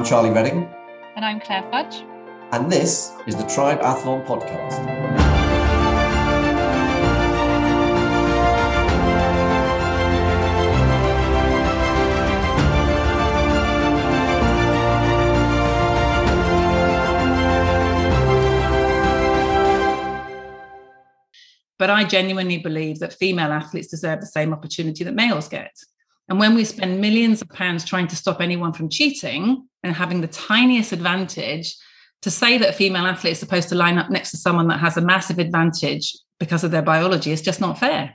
I'm Charlie Reading. And I'm Claire Fudge. And this is the Tribe Athlon Podcast. But I genuinely believe that female athletes deserve the same opportunity that males get. And when we spend millions of pounds trying to stop anyone from cheating and having the tiniest advantage, to say that a female athlete is supposed to line up next to someone that has a massive advantage because of their biology is just not fair.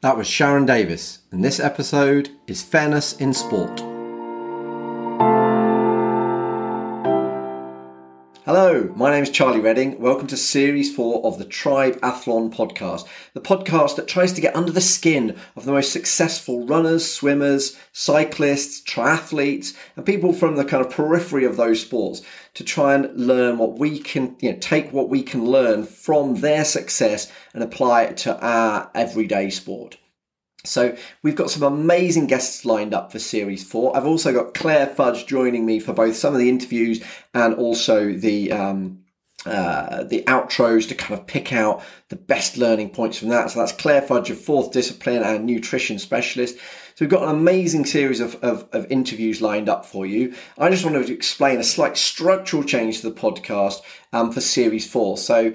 That was Sharon Davies, and this episode is Fairness in Sport. Hello, my name is Charlie Reading. Welcome to Series 4 of the Tribe Athlon Podcast, the podcast that tries to get under the skin of the most successful runners, swimmers, cyclists, triathletes, and people from the kind of periphery of those sports to try and learn what we can, you know, take what we can learn from their success and apply it to our everyday sport. So we've got some amazing guests lined up for series four. I've also got Claire Fudge joining me for both some of the interviews and also the um, uh, the outros to kind of pick out the best learning points from that. So that's Claire Fudge, a fourth discipline and nutrition specialist. So we've got an amazing series of, of, of, interviews lined up for you. I just wanted to explain a slight structural change to the podcast um, for series four. So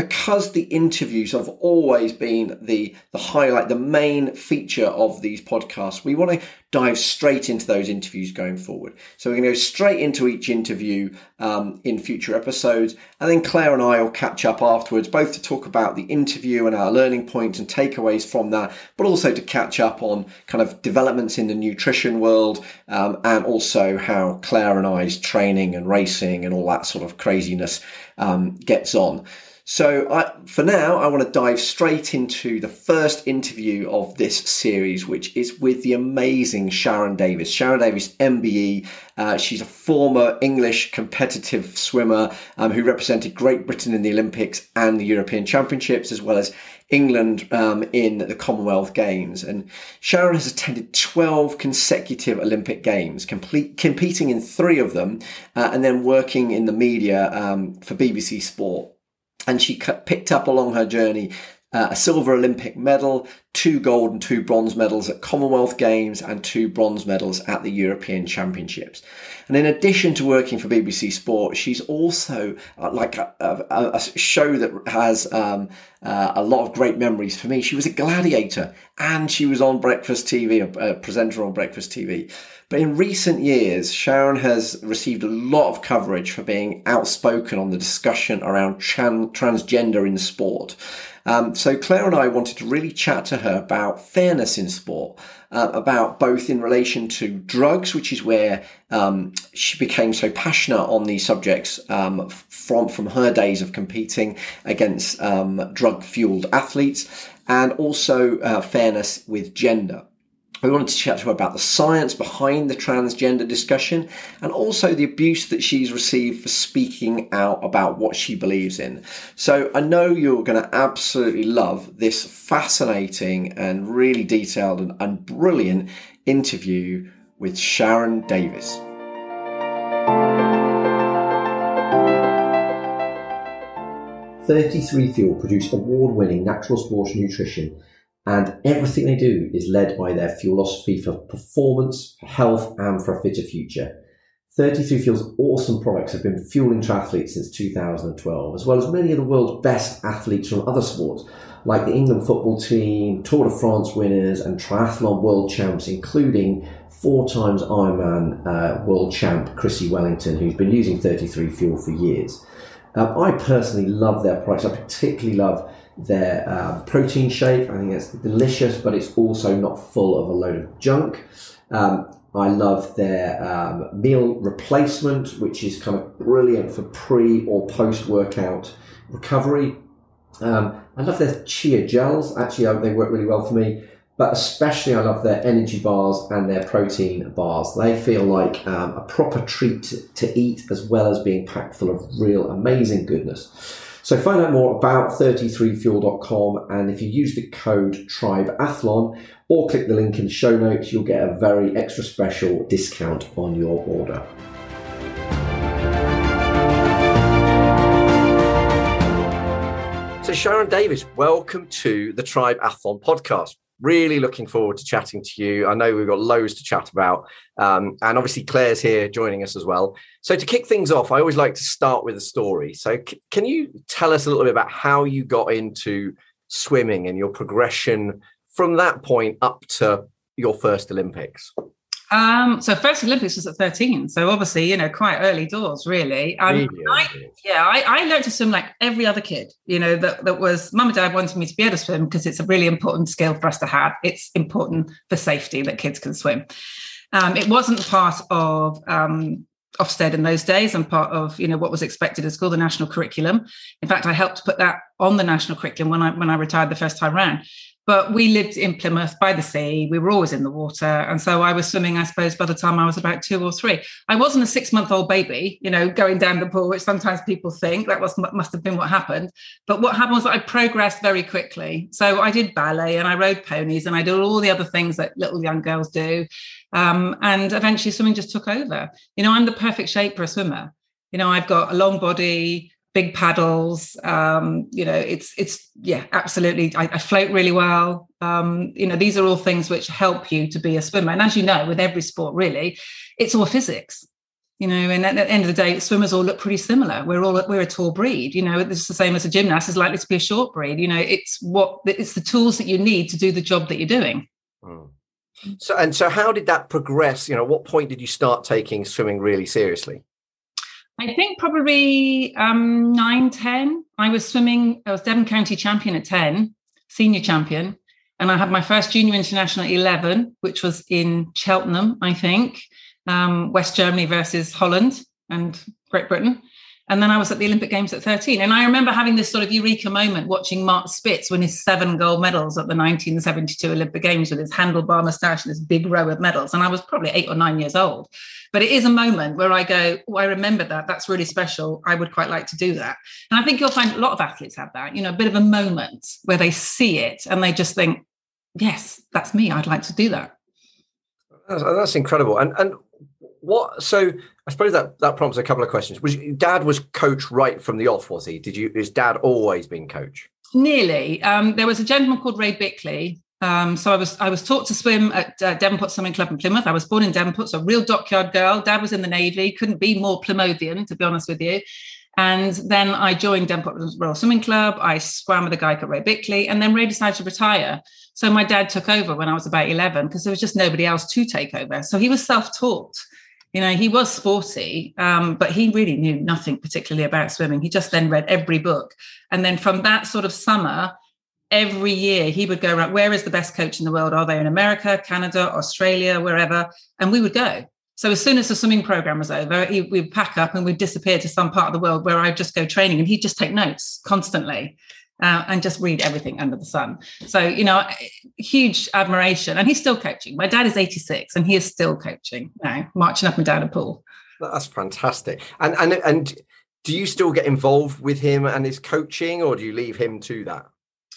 because the interviews have always been the the highlight the main feature of these podcasts we want to dive straight into those interviews going forward. So we're going to go straight into each interview um, in future episodes and then claire and i will catch up afterwards both to talk about the interview and our learning points and takeaways from that but also to catch up on kind of developments in the nutrition world um, and also how claire and i's training and racing and all that sort of craziness um, gets on so, I, for now, I want to dive straight into the first interview of this series, which is with the amazing Sharon Davies. Sharon Davies, MBE. Uh, she's a former English competitive swimmer um, who represented Great Britain in the Olympics and the European Championships, as well as England um, in the Commonwealth Games. And Sharon has attended 12 consecutive Olympic Games, complete, competing in three of them, uh, and then working in the media um, for BBC Sport and she picked up along her journey uh, a silver Olympic medal, two gold and two bronze medals at Commonwealth Games, and two bronze medals at the European Championships. And in addition to working for BBC Sport, she's also uh, like a, a, a, show that has um, uh, a lot of great memories for me. She was a gladiator and she was on Breakfast TV, a, a presenter on Breakfast TV. But in recent years, Sharon has received a lot of coverage for being outspoken on the discussion around tran- transgender in sport. Um, so Claire and I wanted to really chat to her about fairness in sport, uh, about both in relation to drugs, which is where um, she became so passionate on these subjects um, from from her days of competing against um, drug fueled athletes, and also uh, fairness with gender. We wanted to chat to her about the science behind the transgender discussion and also the abuse that she's received for speaking out about what she believes in. So I know you're going to absolutely love this fascinating and really detailed and, and brilliant interview with Sharon Davies. Thirty-three Fuel produce award-winning natural sports nutrition and everything they do is led by their philosophy for performance, for health, and for a fitter future. 33 Fuel's awesome products have been fueling triathletes since 2012, as well as many of the world's best athletes from other sports, like the England football team, Tour de France winners, and triathlon world champs, including four times Ironman uh, world champ Chrissie Wellington, who's been using 33 Fuel for years. I personally love their products. I particularly love their uh, protein shake. I think it's delicious, but it's also not full of a load of junk. Um, I love their um, meal replacement, which is kind of brilliant for pre or post workout recovery. Um, I love their chia gels. Actually, uh, they work really well for me. But especially, I love their energy bars and their protein bars. They feel like um, a proper treat to eat, as well as being packed full of real amazing goodness. So find out more about 33fuel.com and if you use the code TRIBEATHLON or click the link in the show notes, you'll get a very extra special discount on your order. So Sharon Davies, welcome to the Triathlon podcast really looking forward to chatting to you. I know we've got loads to chat about. Um, and obviously, Claire's here joining us as well. So, to kick things off, I always like to start with a story. So, c- can you tell us a little bit about how you got into swimming and your progression from that point up to your first Olympics? Um, so first Olympics was at 13. So obviously, you know, quite early doors, really. Um, really I, yeah, I, I, learned to swim like every other kid, you know, that, that was mum and dad wanted me to be able to swim because it's a really important skill for us to have. It's important for safety that kids can swim. Um, it wasn't part of um, Ofsted in those days and part of you know what was expected at school, the national curriculum. In fact, I helped put that on the national curriculum when I when I retired the first time round. But we lived in Plymouth by the sea. We were always in the water. And so I was swimming, I suppose, by the time I was about two or three. I wasn't a six month old baby, you know, going down the pool, which sometimes people think that was must have been what happened. But what happened was I progressed very quickly. So I did ballet and I rode ponies and I did all the other things that little young girls do. Um, and eventually swimming just took over. You know, I'm the perfect shape for a swimmer. You know, I've got a long body, big paddles. Um, you know, it's it's yeah, absolutely. I, I float really well. Um, you know, these are all things which help you to be a swimmer. And as you know, with every sport, really, it's all physics. You know, and at the end of the day, swimmers all look pretty similar. We're all we're a tall breed. You know, it's the same as a gymnast is likely to be a short breed. You know, it's what it's the tools that you need to do the job that you're doing. Mm. So and so, how did that progress? You know, what point did you start taking swimming really seriously? I think probably um, 9, 10. I was swimming, I was Devon County champion at 10, senior champion. And I had my first junior international at 11, which was in Cheltenham, I think, um, West Germany versus Holland and Great Britain. And then I was at the Olympic Games at 13. And I remember having this sort of eureka moment watching Mark Spitz win his seven gold medals at the 1972 Olympic Games with his handlebar moustache and his big row of medals. And I was probably eight or nine years old. But it is a moment where I go, oh, I remember that. That's really special. I would quite like to do that. And I think you'll find a lot of athletes have that, you know, a bit of a moment where they see it and they just think, yes, that's me. I'd like to do that. That's, that's incredible. And, and what so i suppose that that prompts a couple of questions was dad was coach right from the off was he did you is dad always been coach nearly um, there was a gentleman called ray bickley um, so I was I was taught to swim at uh, Devonport Swimming Club in Plymouth. I was born in Devonport, so a real dockyard girl. Dad was in the Navy, couldn't be more Plymouthian, to be honest with you. And then I joined Devonport Royal Swimming Club. I swam with a guy called Ray Bickley, and then Ray decided to retire. So my dad took over when I was about 11 because there was just nobody else to take over. So he was self-taught. You know, he was sporty, um, but he really knew nothing particularly about swimming. He just then read every book. And then from that sort of summer, every year he would go around, where is the best coach in the world? Are they in America, Canada, Australia, wherever? And we would go. So as soon as the swimming program was over, he, we'd pack up and we'd disappear to some part of the world where I'd just go training and he'd just take notes constantly uh, and just read everything under the sun. So, you know, huge admiration. And he's still coaching. My dad is 86 and he is still coaching now, marching up and down a pool. That's fantastic. And and and do you still get involved with him and his coaching or do you leave him to that?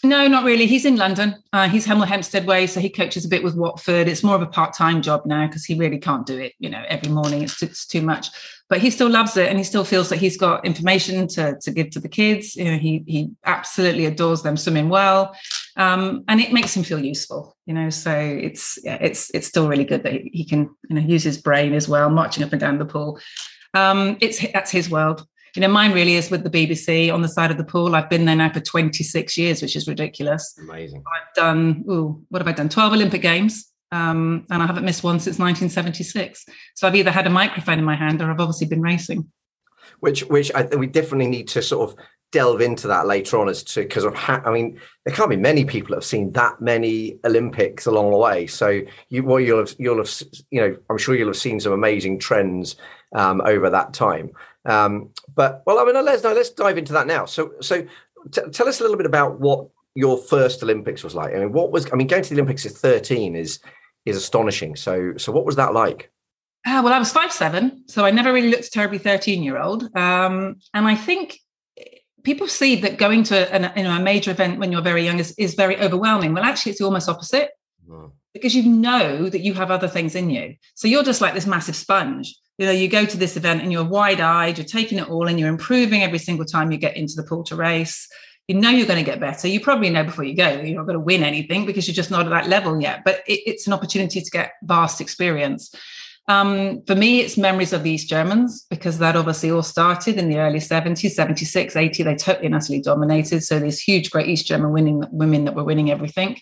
No, not really. He's in London. Uh, he's Hemel Hempstead way, so he coaches a bit with Watford. It's more of a part-time job now because he really can't do it. You know, every morning it's too, it's too, much. But he still loves it, and he still feels that he's got information to, to give to the kids. You know, he he absolutely adores them swimming well, um, and it makes him feel useful. You know, so it's yeah, it's it's still really good that he, he can you know use his brain as well, marching up and down the pool. Um, it's that's his world you know, mine really is with the BBC on the side of the pool. I've been there now for 26 years, which is ridiculous. Amazing. I've done, ooh, what have I done? 12 Olympic Games. Um, and I haven't missed one since 1976. So I've either had a microphone in my hand or I've obviously been racing. Which, which I think we definitely need to sort of delve into that later on as to because of how I mean there can't be many people that have seen that many Olympics along the way. So you well you'll have you'll have you know I'm sure you'll have seen some amazing trends um, over that time. Um, but well, I mean, let's no, let's dive into that now. So, so t- tell us a little bit about what your first Olympics was like. I mean, what was? I mean, going to the Olympics at thirteen is is astonishing. So, so what was that like? Uh, well, I was five seven, so I never really looked terribly thirteen year old. Um, and I think people see that going to an, you know, a major event when you're very young is, is very overwhelming. Well, actually, it's almost opposite mm. because you know that you have other things in you. So you're just like this massive sponge. You know, you go to this event and you're wide eyed, you're taking it all and you're improving every single time you get into the pool to race. You know you're going to get better. You probably know before you go you're not going to win anything because you're just not at that level yet. But it, it's an opportunity to get vast experience. Um, for me, it's memories of the East Germans because that obviously all started in the early 70s, 76, 80. They totally and utterly dominated. So these huge, great East German winning women that were winning everything.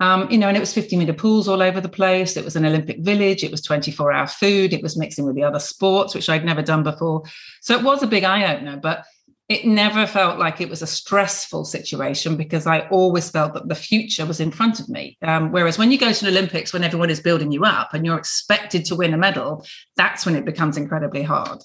Um, you know, and it was 50 meter pools all over the place. It was an Olympic village. It was 24 hour food. It was mixing with the other sports, which I'd never done before. So it was a big eye opener. But it never felt like it was a stressful situation because I always felt that the future was in front of me. Um, whereas when you go to an Olympics, when everyone is building you up and you're expected to win a medal, that's when it becomes incredibly hard.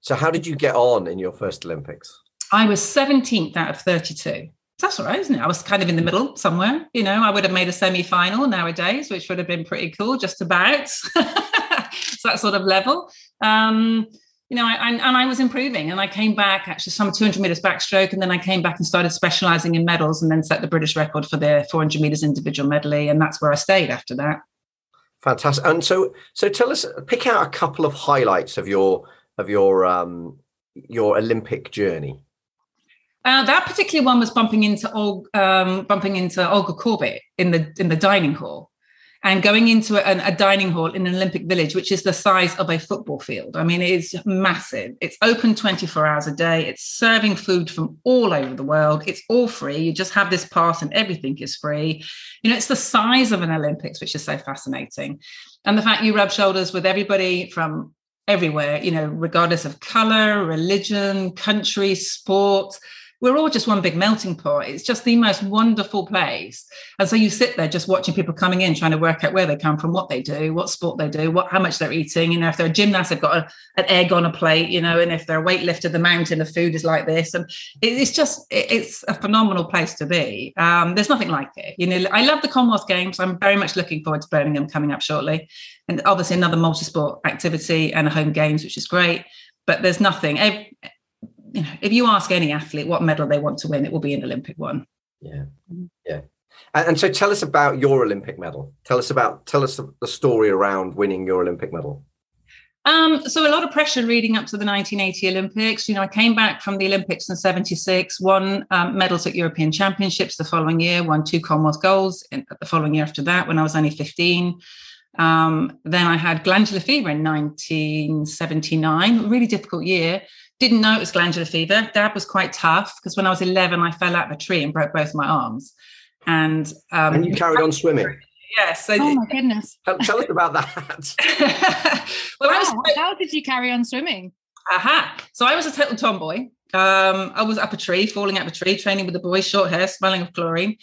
So, how did you get on in your first Olympics? I was 17th out of 32. That's all right, isn't it? I was kind of in the middle somewhere. You know, I would have made a semi final nowadays, which would have been pretty cool, just about. so, that sort of level. Um, you know, I, and I was improving and I came back actually some 200 meters backstroke. And then I came back and started specializing in medals and then set the British record for the 400 meters individual medley. And that's where I stayed after that. Fantastic. And so, so tell us, pick out a couple of highlights of your, of your, um, your Olympic journey. Uh, that particular one was bumping into um, bumping into Olga Korbut in the in the dining hall and going into a, a, dining hall in an Olympic village, which is the size of a football field. I mean, it is massive. It's open 24 hours a day. It's serving food from all over the world. It's all free. You just have this pass and everything is free. You know, it's the size of an Olympics, which is so fascinating. And the fact you rub shoulders with everybody from everywhere, you know, regardless of color, religion, country, sport we're all just one big melting pot. It's just the most wonderful place. And so you sit there just watching people coming in, trying to work out where they come from, what they do, what sport they do, what how much they're eating. You know, if they're a gymnast, they've got a, an egg on a plate, you know, and if they're a weightlifter, the mountain of food is like this. And it's just, it's a phenomenal place to be. Um, there's nothing like it. You know, I love the Commonwealth Games. I'm very much looking forward to Birmingham coming up shortly. And obviously another multi-sport activity and a home games, which is great. But there's nothing you know, if you ask any athlete what medal they want to win, it will be an Olympic one. Yeah, yeah. And, and so, tell us about your Olympic medal. Tell us about tell us the story around winning your Olympic medal. Um, so a lot of pressure leading up to the 1980 Olympics. You know, I came back from the Olympics in '76, won um, medals at European Championships the following year, won two Commonwealth golds in, the following year after that when I was only 15. Um, then I had glandular fever in 1979, really difficult year. Didn't know it was glandular fever. Dad was quite tough because when I was 11, I fell out of a tree and broke both my arms. And um, and you carried on swimming. Yes. Yeah, so oh my goodness! Tell, tell us about that. well, wow. I was. How did you carry on swimming? Aha! So I was a total tomboy. Um, I was up a tree, falling out of a tree, training with the boys, short hair, smelling of chlorine.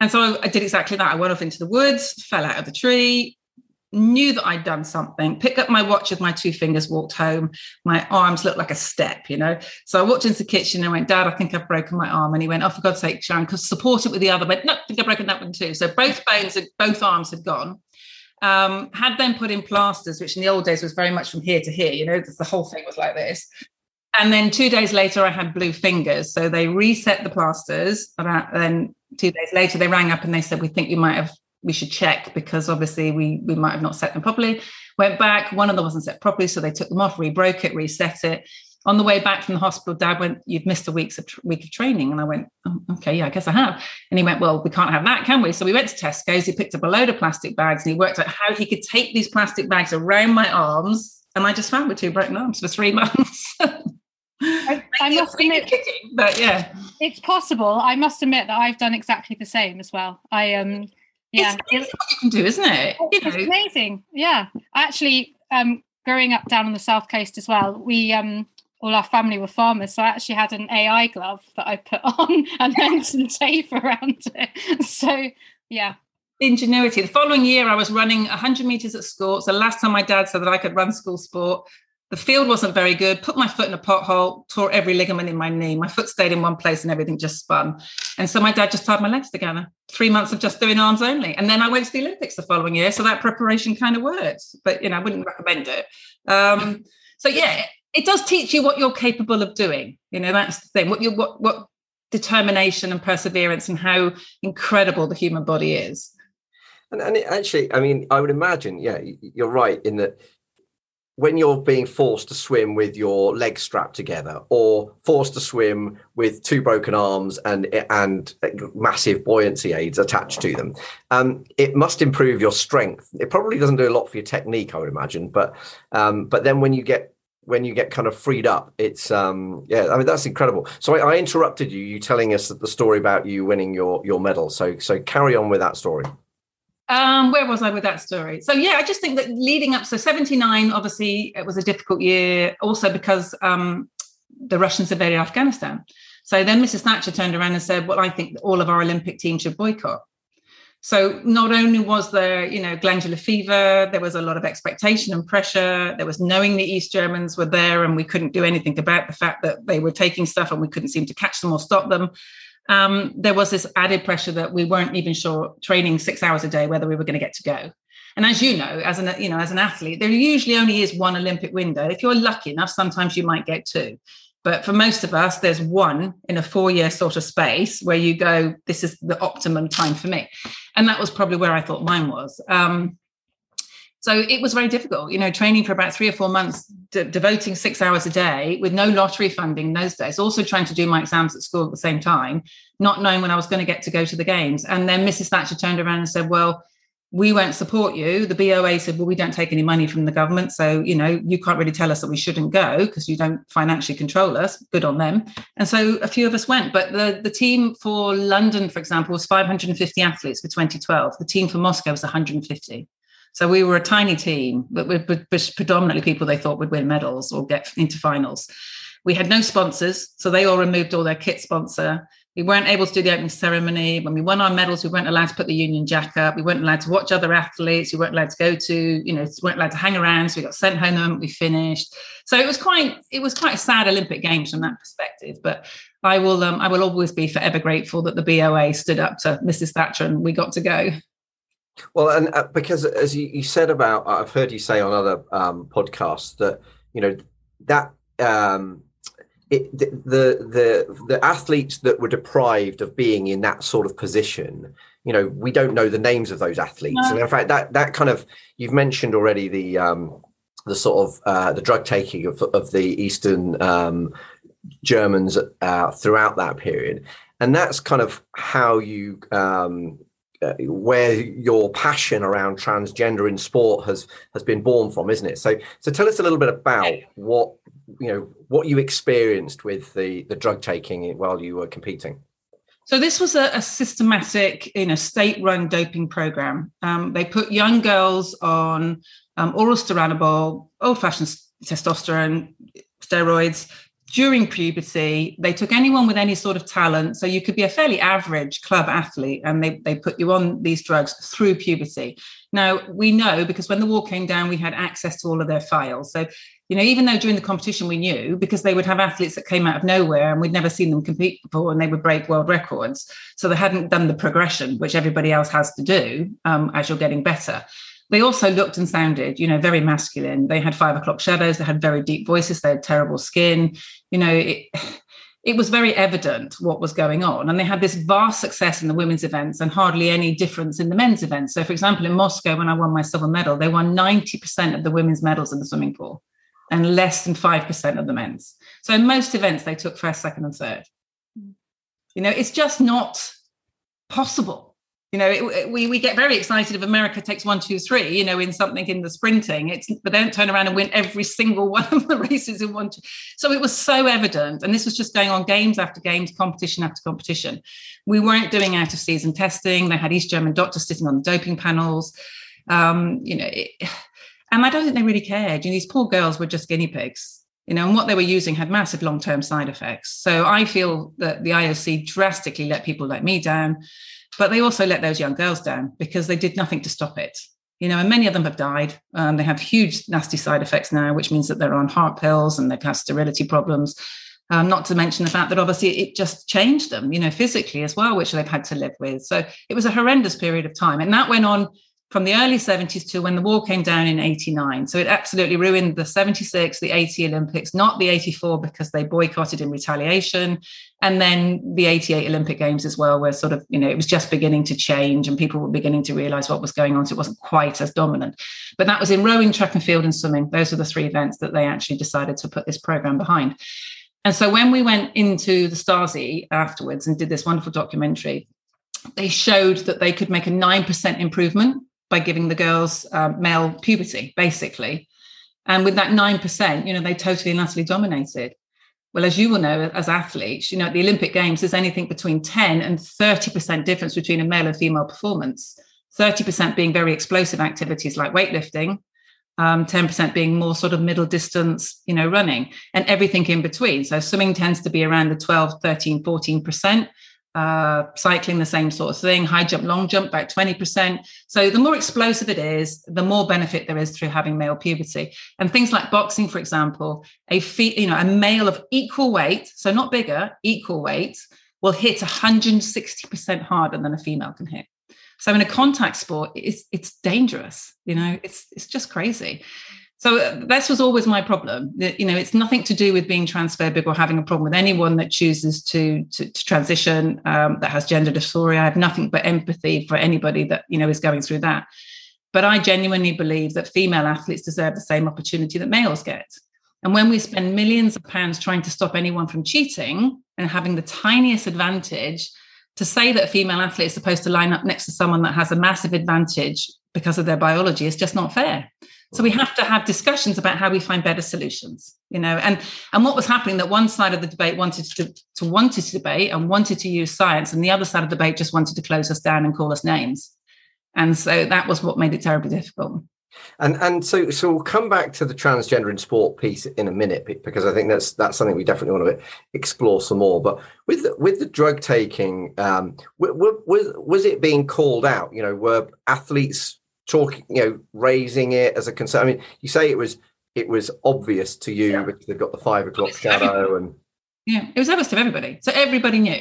And so I did exactly that. I went off into the woods, fell out of the tree, knew that I'd done something, picked up my watch with my two fingers, walked home. My arms looked like a step, you know. So I walked into the kitchen and went, Dad, I think I've broken my arm. And he went, Oh, for God's sake, Sharon, because support it with the other. But no, I think I've broken that one too. So both bones, and both arms had gone. Um, had then put in plasters, which in the old days was very much from here to here, you know, the whole thing was like this. And then two days later, I had blue fingers. So they reset the plasters. And then two days later, they rang up and they said, We think you might have we should check because obviously we we might have not set them properly. Went back, one of them wasn't set properly, so they took them off, re-broke it, reset it. On the way back from the hospital, Dad went, "You've missed a week's of, week of training," and I went, oh, "Okay, yeah, I guess I have." And he went, "Well, we can't have that, can we?" So we went to Tesco's. He picked up a load of plastic bags and he worked out how he could take these plastic bags around my arms, and I just found with two broken arms for three months. I, I must admit, kicking, but yeah, it's possible. I must admit that I've done exactly the same as well. I um yeah. it's what you can do isn't it? It's know? amazing. Yeah. Actually um growing up down on the south coast as well we um all our family were farmers so i actually had an ai glove that i put on and then some tape around it. So yeah. Ingenuity. The following year i was running 100 meters at school so last time my dad said that i could run school sport the field wasn't very good. Put my foot in a pothole, tore every ligament in my knee. My foot stayed in one place and everything just spun. And so my dad just tied my legs together. Three months of just doing arms only. And then I went to the Olympics the following year. So that preparation kind of works, but you know, I wouldn't recommend it. Um, so yeah, it does teach you what you're capable of doing. You know, that's the thing. What you what what determination and perseverance and how incredible the human body is. And, and it actually, I mean, I would imagine, yeah, you're right in that when you're being forced to swim with your legs strapped together or forced to swim with two broken arms and and massive buoyancy aids attached to them um, it must improve your strength. It probably doesn't do a lot for your technique i would imagine but um, but then when you get when you get kind of freed up it's um yeah i mean that's incredible. So I, I interrupted you you telling us the story about you winning your your medal. So so carry on with that story um, where was I with that story? So yeah, I just think that leading up, so 79, obviously it was a difficult year, also because um, the Russians invaded Afghanistan. So then Mrs. Thatcher turned around and said, Well, I think all of our Olympic teams should boycott. So not only was there, you know, glandular fever, there was a lot of expectation and pressure. There was knowing the East Germans were there and we couldn't do anything about the fact that they were taking stuff and we couldn't seem to catch them or stop them um, there was this added pressure that we weren't even sure training six hours a day whether we were going to get to go. And as you know, as an you know as an athlete, there usually only is one Olympic window. If you're lucky enough, sometimes you might get two. But for most of us, there's one in a four-year sort of space where you go, this is the optimum time for me. And that was probably where I thought mine was. Um, so it was very difficult, you know, training for about three or four months, de- devoting six hours a day with no lottery funding in those days, also trying to do my exams at school at the same time, not knowing when I was going to get to go to the games. And then Mrs. Thatcher turned around and said, Well, we won't support you. The BOA said, Well, we don't take any money from the government. So, you know, you can't really tell us that we shouldn't go because you don't financially control us. Good on them. And so a few of us went. But the, the team for London, for example, was 550 athletes for 2012. The team for Moscow was 150. So we were a tiny team, but with predominantly people they thought would win medals or get into finals. We had no sponsors, so they all removed all their kit sponsor. We weren't able to do the opening ceremony. When we won our medals, we weren't allowed to put the Union Jack up. We weren't allowed to watch other athletes. We weren't allowed to go to, you know, weren't allowed to hang around. So we got sent home the moment we finished. So it was quite, it was quite a sad Olympic Games from that perspective. But I will, um, I will always be forever grateful that the BOA stood up to Mrs. Thatcher and we got to go. Well, and uh, because as you, you, said about, I've heard you say on other um, podcasts that you know that um, it, the, the the athletes that were deprived of being in that sort of position, you know, we don't know the names of those athletes, no. and in fact, that that kind of you've mentioned already the um, the sort of uh, the drug taking of, of the Eastern um, Germans uh, throughout that period, and that's kind of how you um, uh, where your passion around transgender in sport has has been born from, isn't it? So so tell us a little bit about what you know what you experienced with the the drug taking while you were competing. So this was a, a systematic, you know, state-run doping program. Um, they put young girls on um, oral Turinabol, old-fashioned testosterone, steroids, during puberty, they took anyone with any sort of talent. So you could be a fairly average club athlete, and they, they put you on these drugs through puberty. Now, we know because when the war came down, we had access to all of their files. So, you know, even though during the competition we knew because they would have athletes that came out of nowhere and we'd never seen them compete before and they would break world records. So they hadn't done the progression, which everybody else has to do um, as you're getting better. They also looked and sounded, you know, very masculine. They had five o'clock shadows. They had very deep voices. They had terrible skin. You know, it, it was very evident what was going on. And they had this vast success in the women's events and hardly any difference in the men's events. So, for example, in Moscow, when I won my silver medal, they won 90% of the women's medals in the swimming pool and less than 5% of the men's. So, in most events, they took first, second, and third. Hmm. You know, it's just not possible you know it, we, we get very excited if america takes one two three you know in something in the sprinting it's but they don't turn around and win every single one of the races in one two. so it was so evident and this was just going on games after games competition after competition we weren't doing out of season testing they had east german doctors sitting on the doping panels um, you know it, and i don't think they really cared you know these poor girls were just guinea pigs you know, and what they were using had massive long-term side effects. So I feel that the IOC drastically let people like me down. But they also let those young girls down because they did nothing to stop it. You know, and many of them have died. Um, they have huge nasty side effects now, which means that they're on heart pills and they've had sterility problems. Um, not to mention the fact that obviously it just changed them, you know, physically as well, which they've had to live with. So it was a horrendous period of time. And that went on from the early 70s to when the wall came down in 89. So it absolutely ruined the 76, the 80 Olympics, not the 84 because they boycotted in retaliation. And then the 88 Olympic Games as well, where sort of, you know, it was just beginning to change and people were beginning to realize what was going on. So it wasn't quite as dominant. But that was in rowing, track and field, and swimming. Those are the three events that they actually decided to put this program behind. And so when we went into the Stasi afterwards and did this wonderful documentary, they showed that they could make a 9% improvement by giving the girls um, male puberty, basically. And with that 9%, you know, they totally and utterly dominated. Well, as you will know, as athletes, you know, at the Olympic Games, there's anything between 10 and 30% difference between a male and female performance. 30% being very explosive activities like weightlifting, um, 10% being more sort of middle distance, you know, running, and everything in between. So swimming tends to be around the 12, 13, 14% uh, cycling the same sort of thing, high jump, long jump, about 20%. So the more explosive it is, the more benefit there is through having male puberty. And things like boxing, for example, a fe- you know, a male of equal weight, so not bigger, equal weight, will hit 160% harder than a female can hit. So in a contact sport, it's it's dangerous, you know, it's it's just crazy. So uh, this was always my problem. You know, it's nothing to do with being transphobic or having a problem with anyone that chooses to to, to transition um, that has gender dysphoria. I have nothing but empathy for anybody that you know is going through that. But I genuinely believe that female athletes deserve the same opportunity that males get. And when we spend millions of pounds trying to stop anyone from cheating and having the tiniest advantage, to say that a female athlete is supposed to line up next to someone that has a massive advantage because of their biology is just not fair. So we have to have discussions about how we find better solutions, you know. And and what was happening that one side of the debate wanted to, to wanted to debate and wanted to use science, and the other side of the debate just wanted to close us down and call us names. And so that was what made it terribly difficult. And and so so we'll come back to the transgender in sport piece in a minute because I think that's that's something we definitely want to explore some more. But with the, with the drug taking, um, was was it being called out? You know, were athletes talking, you know, raising it as a concern. I mean, you say it was it was obvious to you yeah. because they've got the five o'clock shadow and yeah, it was obvious to everybody. So everybody knew.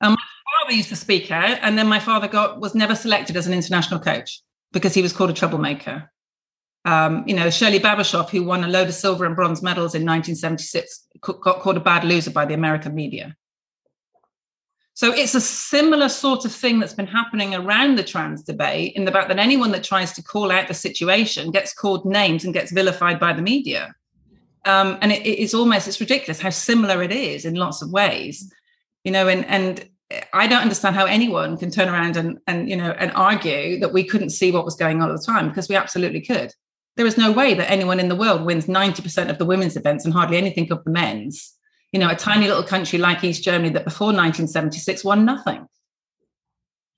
Um, my father used to speak out, and then my father got was never selected as an international coach because he was called a troublemaker. Um, you know, Shirley Babashoff, who won a load of silver and bronze medals in 1976, got called a bad loser by the American media. So it's a similar sort of thing that's been happening around the trans debate in the fact that anyone that tries to call out the situation gets called names and gets vilified by the media. Um, and it, it's almost it's ridiculous how similar it is in lots of ways, you know. And and I don't understand how anyone can turn around and and you know and argue that we couldn't see what was going on at the time because we absolutely could. There is no way that anyone in the world wins ninety percent of the women's events and hardly anything of the men's you know, a tiny little country like East Germany that before 1976 won nothing.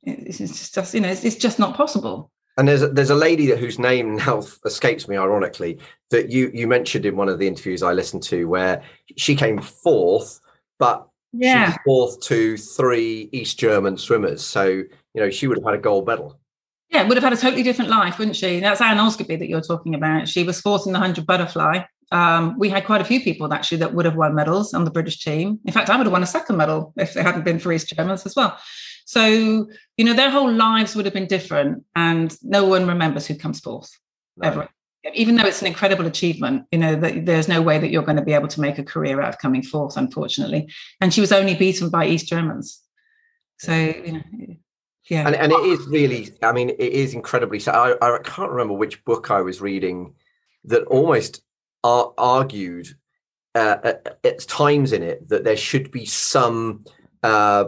It's just, you know, it's just not possible. And there's a, there's a lady whose name now escapes me, ironically, that you you mentioned in one of the interviews I listened to, where she came fourth, but yeah, fourth to three East German swimmers. So you know she would have had a gold medal. Yeah, would have had a totally different life, wouldn't she? That's Anne Osgerby that you're talking about. She was fourth in the hundred butterfly. Um, we had quite a few people actually that would have won medals on the British team. In fact, I would have won a second medal if it hadn't been for East Germans as well. So, you know, their whole lives would have been different, and no one remembers who comes fourth right. ever. Even though it's an incredible achievement, you know, that there's no way that you're going to be able to make a career out of coming fourth, unfortunately. And she was only beaten by East Germans. So, you know, yeah. And, and it is really, I mean, it is incredibly. So I, I can't remember which book I was reading that almost are argued uh, at, at, times in it that there should be some uh,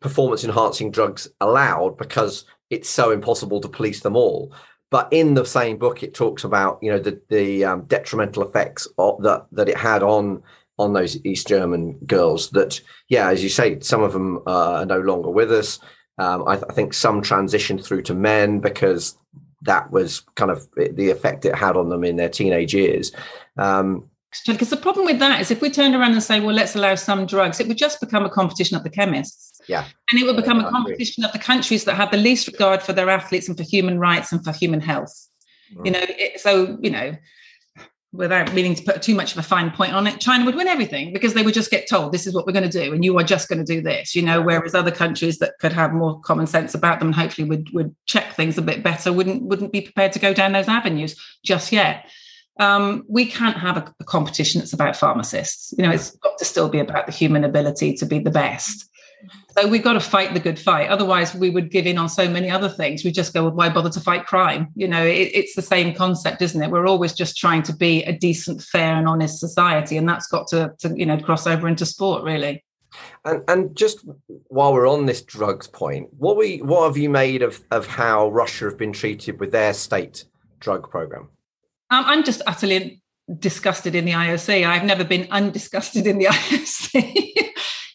performance enhancing drugs allowed because it's so impossible to police them all. But in the same book, it talks about you know the the um, detrimental effects of, that that it had on on those East German girls. That yeah, as you say, some of them uh, are no longer with us. Um, I, th- I, think some transitioned through to men because that was kind of the effect it had on them in their teenage years. Um, because the problem with that is if we turned around and say, well, let's allow some drugs, it would just become a competition of the chemists. Yeah. And it would become a competition of the countries that have the least regard for their athletes and for human rights and for human health. Mm. You know, it, so, you know, without meaning to put too much of a fine point on it, China would win everything because they would just get told this is what we're going to do, and you are just going to do this, you know. Whereas other countries that could have more common sense about them, and hopefully would would check things a bit better, wouldn't wouldn't be prepared to go down those avenues just yet. Um, we can't have a, a competition that's about pharmacists. You know, it's got to still be about the human ability to be the best. So we've got to fight the good fight. Otherwise, we would give in on so many other things. We just go, well, why bother to fight crime? You know, it, it's the same concept, isn't it? We're always just trying to be a decent, fair, and honest society, and that's got to, to you know, cross over into sport, really. And and just while we're on this drugs point, what we what have you made of of how Russia have been treated with their state drug program? Um, I'm just utterly disgusted in the IOC. I've never been undisgusted in the IOC.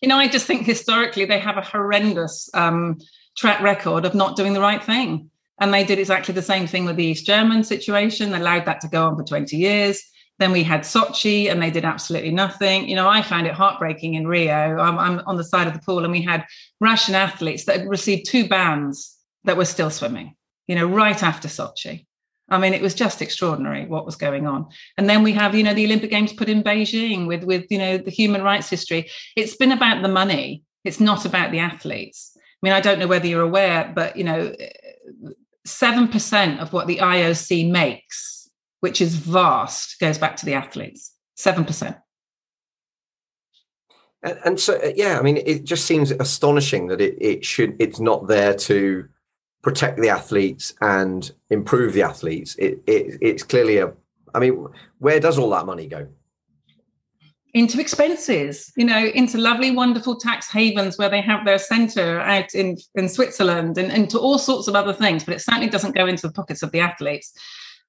You know, I just think historically they have a horrendous um, track record of not doing the right thing. And they did exactly the same thing with the East German situation. They allowed that to go on for 20 years. Then we had Sochi and they did absolutely nothing. You know, I found it heartbreaking in Rio. I'm, I'm on the side of the pool and we had Russian athletes that had received two bans that were still swimming, you know, right after Sochi. I mean, it was just extraordinary what was going on. And then we have, you know, the Olympic Games put in Beijing with, with you know, the human rights history. It's been about the money. It's not about the athletes. I mean, I don't know whether you're aware, but you know, seven percent of what the IOC makes, which is vast, goes back to the athletes. Seven percent. And, so, yeah, I mean, it just seems astonishing that it, it should. It's not there to protect the athletes and improve the athletes. It, it it's clearly a. I mean, where does all that money go? Into expenses, you know, into lovely, wonderful tax havens where they have their centre out in, in Switzerland and, and to all sorts of other things, but it certainly doesn't go into the pockets of the athletes.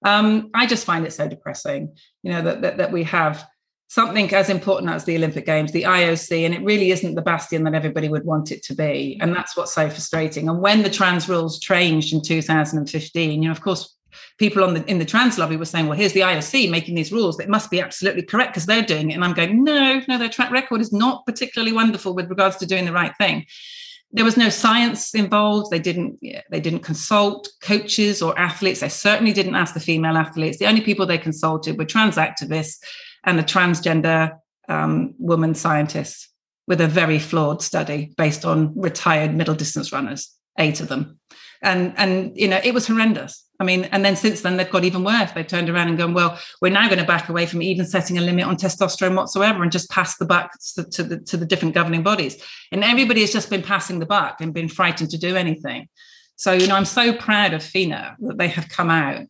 Um, I just find it so depressing, you know, that, that, that we have something as important as the Olympic Games, the IOC, and it really isn't the bastion that everybody would want it to be. And that's what's so frustrating. And when the trans rules changed in 2015, you know, of course, people on the in the trans lobby were saying, well, here's the IOC making these rules. It must be absolutely correct because they're doing it. And I'm going, no, no, their track record is not particularly wonderful with regards to doing the right thing. There was no science involved. They didn't. They didn't consult coaches or athletes. They certainly didn't ask the female athletes. The only people they consulted were trans activists and a transgender um, woman scientist with a very flawed study based on retired middle distance runners, eight of them. And, and you know, it was horrendous. I mean, and then since then they've got even worse. They've turned around and gone, well, we're now going to back away from even setting a limit on testosterone whatsoever and just pass the buck to, to the to the different governing bodies. And everybody has just been passing the buck and been frightened to do anything. So, you know, I'm so proud of FINA that they have come out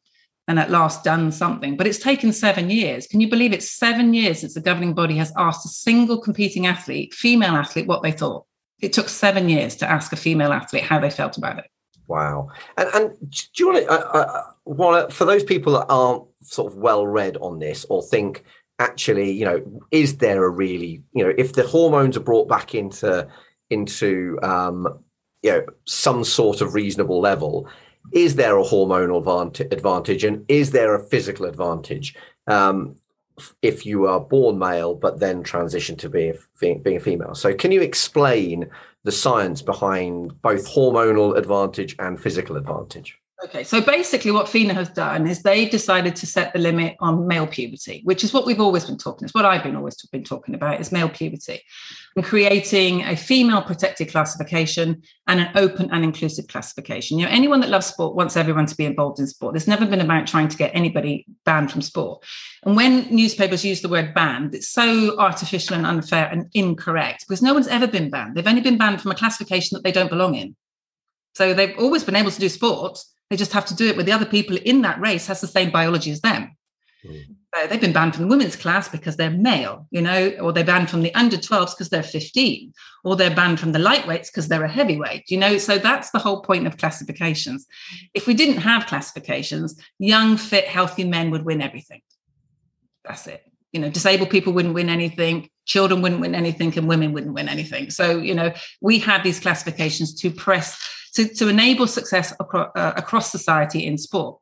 and at last done something. But it's taken seven years. Can you believe it's seven years since the governing body has asked a single competing athlete, female athlete, what they thought? It took seven years to ask a female athlete how they felt about it. Wow. And, and do you want to, uh, uh, for those people that aren't sort of well read on this or think, actually, you know, is there a really, you know, if the hormones are brought back into, into, um, you know, some sort of reasonable level, is there a hormonal advantage and is there a physical advantage um, if you are born male but then transition to being being a female? So, can you explain the science behind both hormonal advantage and physical advantage? Okay, so basically, what FINA has done is they've decided to set the limit on male puberty, which is what we've always been talking. It's what I've been always been talking about is male puberty, and creating a female protected classification and an open and inclusive classification. You know, anyone that loves sport wants everyone to be involved in sport. There's never been about trying to get anybody banned from sport. And when newspapers use the word banned, it's so artificial and unfair and incorrect because no one's ever been banned. They've only been banned from a classification that they don't belong in. So they've always been able to do sport they just have to do it with the other people in that race has the same biology as them. Mm. So they've been banned from the women's class because they're male, you know, or they're banned from the under 12s because they're 15, or they're banned from the lightweights because they're a heavyweight, you know. So that's the whole point of classifications. If we didn't have classifications, young, fit, healthy men would win everything. That's it. You know, disabled people wouldn't win anything, children wouldn't win anything, and women wouldn't win anything. So, you know, we have these classifications to press to, to enable success across, uh, across society in sport.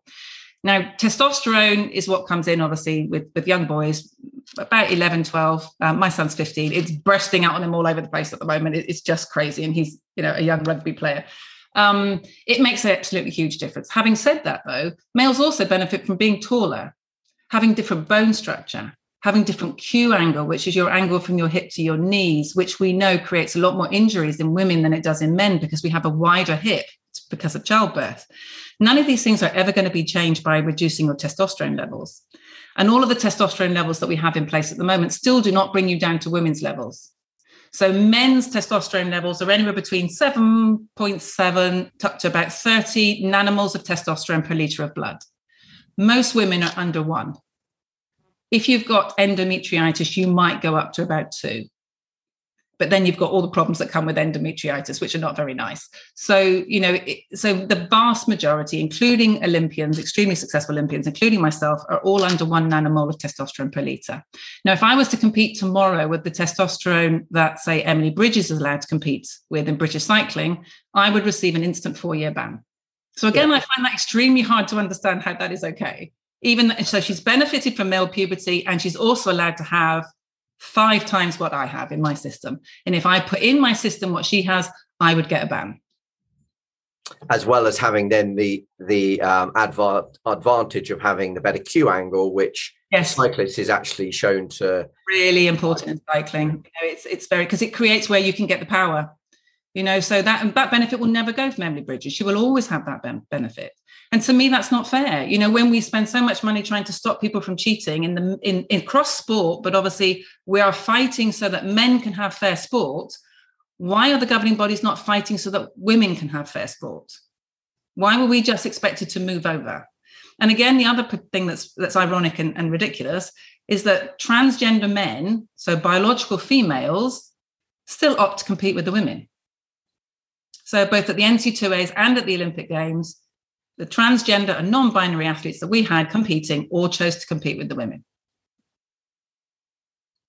Now, testosterone is what comes in, obviously, with, with young boys, about 11, 12. Um, my son's 15. It's bursting out on him all over the place at the moment. It, it's just crazy. And he's, you know, a young rugby player. Um, it makes an absolutely huge difference. Having said that, though, males also benefit from being taller. having different bone structure, having different Q angle, which is your angle from your hip to your knees, which we know creates a lot more injuries in women than it does in men because we have a wider hip because of childbirth. None of these things are ever going to be changed by reducing your testosterone levels. And all of the testosterone levels that we have in place at the moment still do not bring you down to women's levels. So men's testosterone levels are anywhere between 7.7 up to about 30 nanomoles of testosterone per liter of blood. Most women are under one. If you've got endometriosis, you might go up to about two. But then you've got all the problems that come with endometriosis which are not very nice. So you know it, so the vast majority including olympians extremely successful olympians including myself are all under one nanomole of testosterone per liter now if i was to compete tomorrow with the testosterone that say emily bridges is allowed to compete with in british cycling i would receive an instant four year ban. So again yeah. i find that extremely hard to understand how that is okay even so she's benefited from male puberty and she's also allowed to have five times what I have in my system. And if I put in my system what she has, I would get a ban. As well as having then the the um, adva- advantage of having the better Q angle, which yes. cyclists is actually shown to really important in cycling. You know, it's it's very because it creates where you can get the power. You know, so that that benefit will never go from Emily Bridges. She will always have that ben- benefit. And to me, that's not fair. You know, when we spend so much money trying to stop people from cheating in the in, in cross sport, but obviously we are fighting so that men can have fair sport. Why are the governing bodies not fighting so that women can have fair sport? Why were we just expected to move over? And again, the other thing that's that's ironic and, and ridiculous is that transgender men, so biological females, still opt to compete with the women. So both at the NCAAs and at the Olympic Games, the transgender and non binary athletes that we had competing all chose to compete with the women.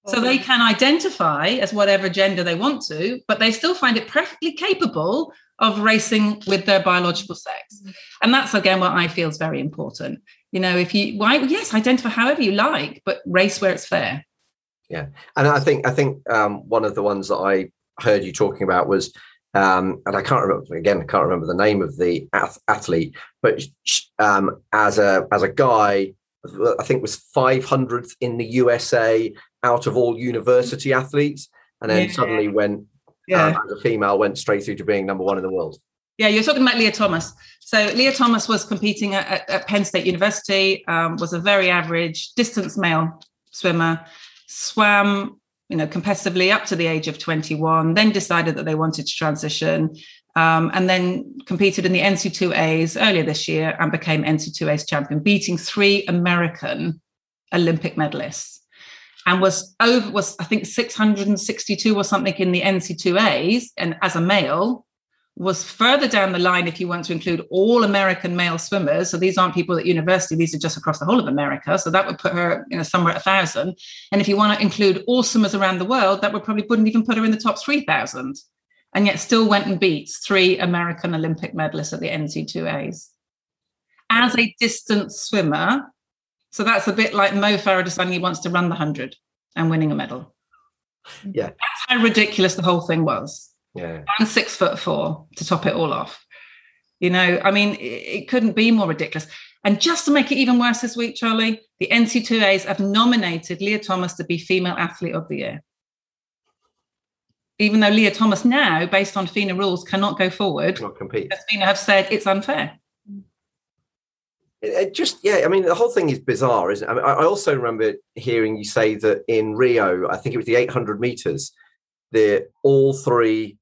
So they can identify as whatever gender they want to, but they still find it perfectly capable of racing with their biological sex. And that's again what I feel is very important. You know, if you why yes, identify however you like, but race where it's fair. Yeah. And I think I think um, one of the ones that I heard you talking about was um, and I can't remember again. I can't remember the name of the ath- athlete, but um, as a as a guy, I think was 500th in the USA out of all university athletes, and then yeah. suddenly went yeah. Um, as a female went straight through to being number one in the world. Yeah, you're talking about Leah Thomas. So Leah Thomas was competing at, at Penn State University. Um, was a very average distance male swimmer. Swam you know, competitively up to the age of 21, then decided that they wanted to transition, um, and then competed in the NCAAs earlier this year and became NCAAs champion, beating three American Olympic medalists. And was over was I think 662 or something in the NCAAs, and as a male, was further down the line if you want to include all American male swimmers. So these aren't people at university; these are just across the whole of America. So that would put her, you know, somewhere at a thousand. And if you want to include all swimmers around the world, that would probably wouldn't even put her in the top three thousand. And yet, still went and beat three American Olympic medalists at the NCAAs as a distance swimmer. So that's a bit like Mo Farah deciding he wants to run the hundred and winning a medal. Yeah, that's how ridiculous the whole thing was yeah. and six foot four to top it all off. You know, I mean, it, couldn't be more ridiculous. And just to make it even worse this week, Charlie, the NCAAs have nominated Leah Thomas to be Female Athlete of the Year. Even though Leah Thomas now, based on FINA rules, cannot go forward, not compete. As FINA have said it's unfair. It, it just yeah, I mean the whole thing is bizarre, isn't it? I, mean, I also remember hearing you say that in Rio, I think it was the 800 meters, the all three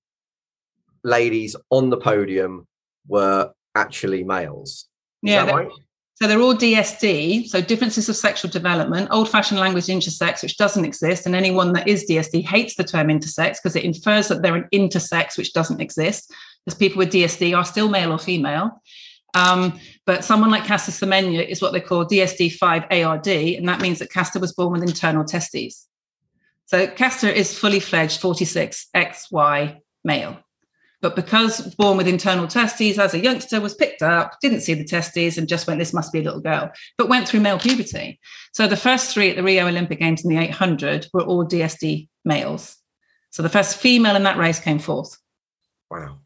ladies on the podium were actually males. Is yeah. Right? So they're all DSD, so differences of sexual development, old fashioned language intersex, which doesn't exist. And anyone that is DSD hates the term intersex because it infers that they're an intersex, which doesn't exist, because people with DSD are still male or female. Um, but someone like Caster Semenya is what they call DSD 5-ARD, and that means that Caster was born with internal testes. So Caster is fully fledged 46 XY male. But because born with internal testes as a youngster, was picked up, didn't see the testes, and just went, this must be a little girl, but went through male puberty. So the first three at the Rio Olympic Games in the 800 were all DSD males. So the first female in that race came fourth. Wow.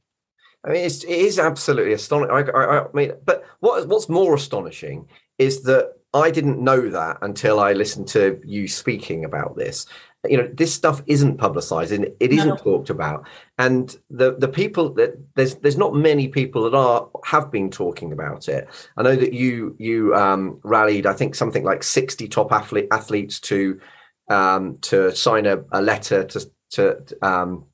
I mean, it's, it is absolutely astonishing. I, I, I mean, but what, what's more astonishing is that I didn't know that until I listened to you speaking about this. You know, this stuff isn't publicized and it isn't no. talked about. And the the people that there's there's not many people that are have been talking about it. I know that you you um, rallied, I think something like 60 top athlete, athletes to um, to sign a, a letter to to um,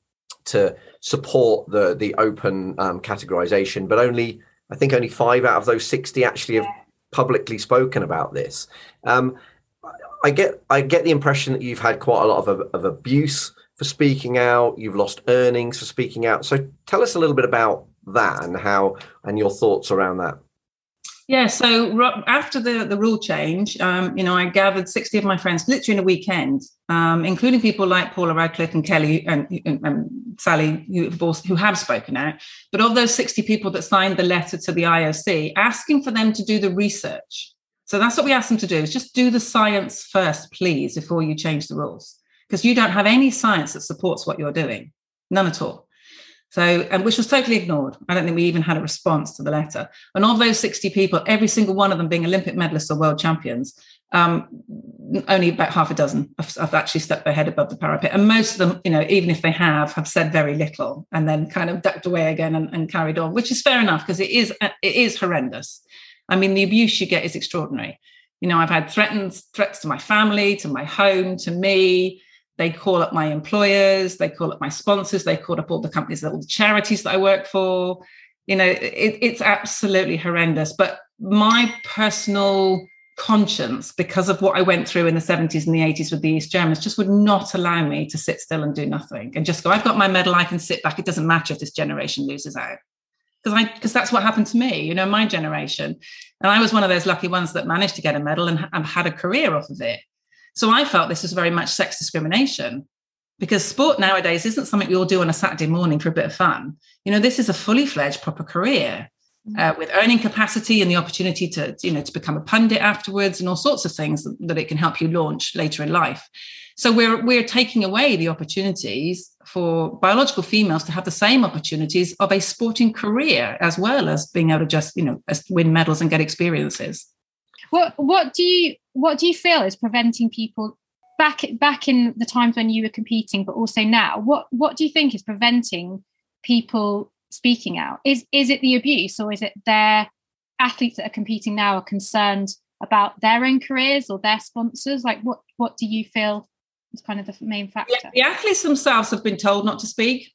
to support the the open um, categorization, but only I think only five out of those 60 actually have publicly spoken about this. I get I get the impression that you've had quite a lot of, of abuse for speaking out. You've lost earnings for speaking out. So tell us a little bit about that and how and your thoughts around that. Yeah, so after the, the rule change, um, you know, I gathered 60 of my friends literally in a weekend, um, including people like Paula Radcliffe and Kelly and, and, and Sally, who have, who have spoken out. But of those 60 people that signed the letter to the IOC, asking for them to do the research. So that's what we asked them to do, is just do the science first, please, before you change the rules. Because you don't have any science that supports what you're doing, none at all. So, and which was totally ignored. I don't think we even had a response to the letter. And of those 60 people, every single one of them being Olympic medalists or world champions, um, only about half a dozen have, have, actually stepped their head above the parapet. And most of them, you know, even if they have, have said very little and then kind of ducked away again and, and carried on, which is fair enough because it is it is horrendous. I mean, the abuse you get is extraordinary. You know, I've had threats threats to my family, to my home, to me. They call up my employers, they call up my sponsors, they call up all the companies, all the charities that I work for. You know, it, it's absolutely horrendous. But my personal conscience, because of what I went through in the 70s and the 80s with the East Germans, just would not allow me to sit still and do nothing and just go, I've got my medal, I can sit back. It doesn't matter if this generation loses out. Because I because that's what happened to me, you know, my generation. And I was one of those lucky ones that managed to get a medal and, and had a career off of it. So I felt this was very much sex discrimination because sport nowadays isn't something we all do on a Saturday morning for a bit of fun. You know, this is a fully fledged proper career. Mm. Uh, with earning capacity and the opportunity to you know to become a pundit afterwards and all sorts of things that, that it can help you launch later in life so we're we're taking away the opportunities for biological females to have the same opportunities of a sporting career as well as being able to just you know win medals and get experiences what what do you what do you feel is preventing people back back in the times when you were competing, but also now? What what do you think is preventing people speaking out? Is is it the abuse, or is it their athletes that are competing now are concerned about their own careers or their sponsors? Like, what what do you feel is kind of the main factor? Yeah, the athletes themselves have been told not to speak.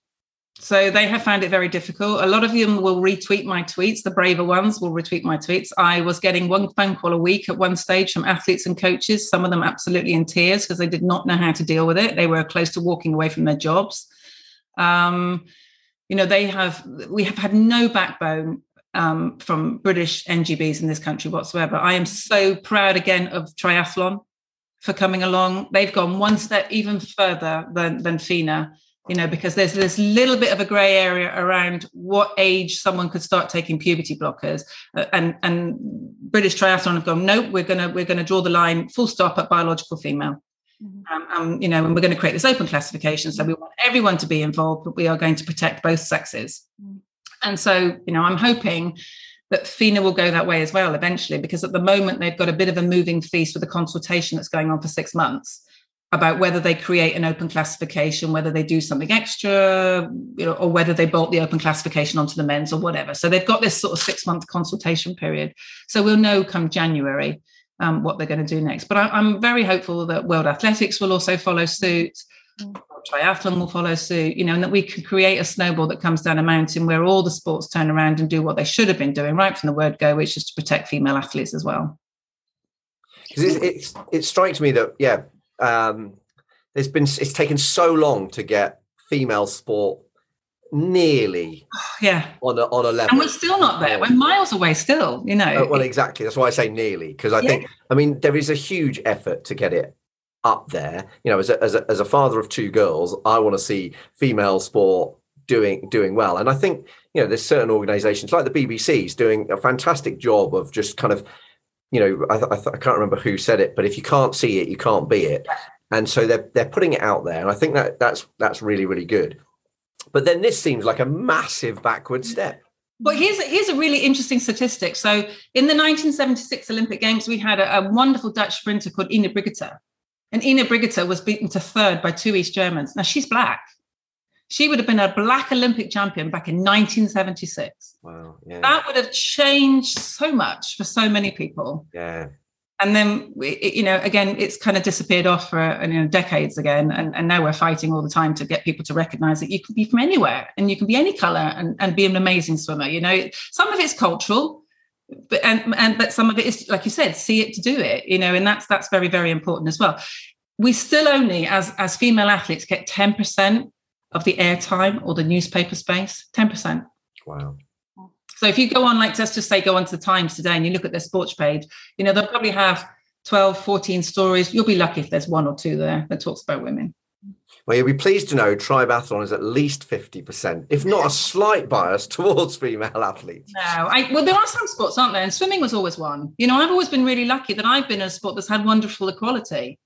So they have found it very difficult. A lot of them will retweet my tweets. The braver ones will retweet my tweets. I was getting one phone call a week at one stage from athletes and coaches, some of them absolutely in tears because they did not know how to deal with it. They were close to walking away from their jobs. Um, you know, they have, we have had no backbone um, from British NGBs in this country whatsoever. I am so proud again of triathlon for coming along. They've gone one step even further than, than FINA you know, because there's this little bit of a grey area around what age someone could start taking puberty blockers, uh, and and British Triathlon have gone, no, we're gonna we're gonna draw the line full stop at biological female. Mm-hmm. Um, um, you know, and we're going to create this open classification. So we want everyone to be involved, but we are going to protect both sexes. Mm-hmm. And so, you know, I'm hoping that FINA will go that way as well eventually, because at the moment they've got a bit of a moving feast with a consultation that's going on for six months about whether they create an open classification, whether they do something extra, you know, or whether they bolt the open classification onto the men's or whatever. So they've got this sort of six month consultation period. So we'll know come January um, what they're going to do next. But I, am very hopeful that World Athletics will also follow suit. Mm. Triathlon will follow suit, you know, and that we can create a snowball that comes down a mountain where all the sports turn around and do what they should have been doing right from the word go, which is to protect female athletes as well. Because it, it strikes me that yeah, um, there's been it's taken so long to get female sport nearly yeah. on a on a level. And we're still not there. We're miles away still you know. Uh, well exactly. That's why i say nearly because i yeah. think i mean there is a huge effort to get it up there you know as a, as a, as a father of two girls i want to see female sport doing doing well and i think you know there's certain organizations like the bbc's doing a fantastic job of just kind of you know, I, I, I, can't remember who said it, but if you can't see it, you can't be it. And so they're they're putting it out there, and I think that that's that's really really good. But then this seems like a massive backward mm. step. Well, here's a, here's a really interesting statistic. So, in the 1976 Olympic Games, we had a, a wonderful Dutch sprinter called Enith Brigitha, and Enith Brigitha was beaten to third by two East Germans. Now she's black. She would have been a black Olympic champion back in 1976. Wow. Yeah. That would have changed so much for so many people. yeah. And then, you know, again, it's kind of disappeared off for you know, decades again. And, and now we're fighting all the time to get people to recognize that you can be from anywhere and you can be any color and, and be an amazing swimmer. You know, some of it's cultural, but and, and but some of it is, like you said, see it to do it, you know, and that's that's very, very important as well. We still only, as as female athletes, get 10% of the airtime or the newspaper space, 10%. Wow. So if you go on, like let's just say go onto the Times today and you look at their sports page, you know, they'll probably have 12, 14 stories. You'll be lucky if there's one or two there that talks about women. Well, you'll be pleased to know Triathlon is at least 50%, if not a slight bias towards female athletes. No, I well, there are some sports, aren't there? And swimming was always one. You know, I've always been really lucky that I've been in a sport that's had wonderful equality.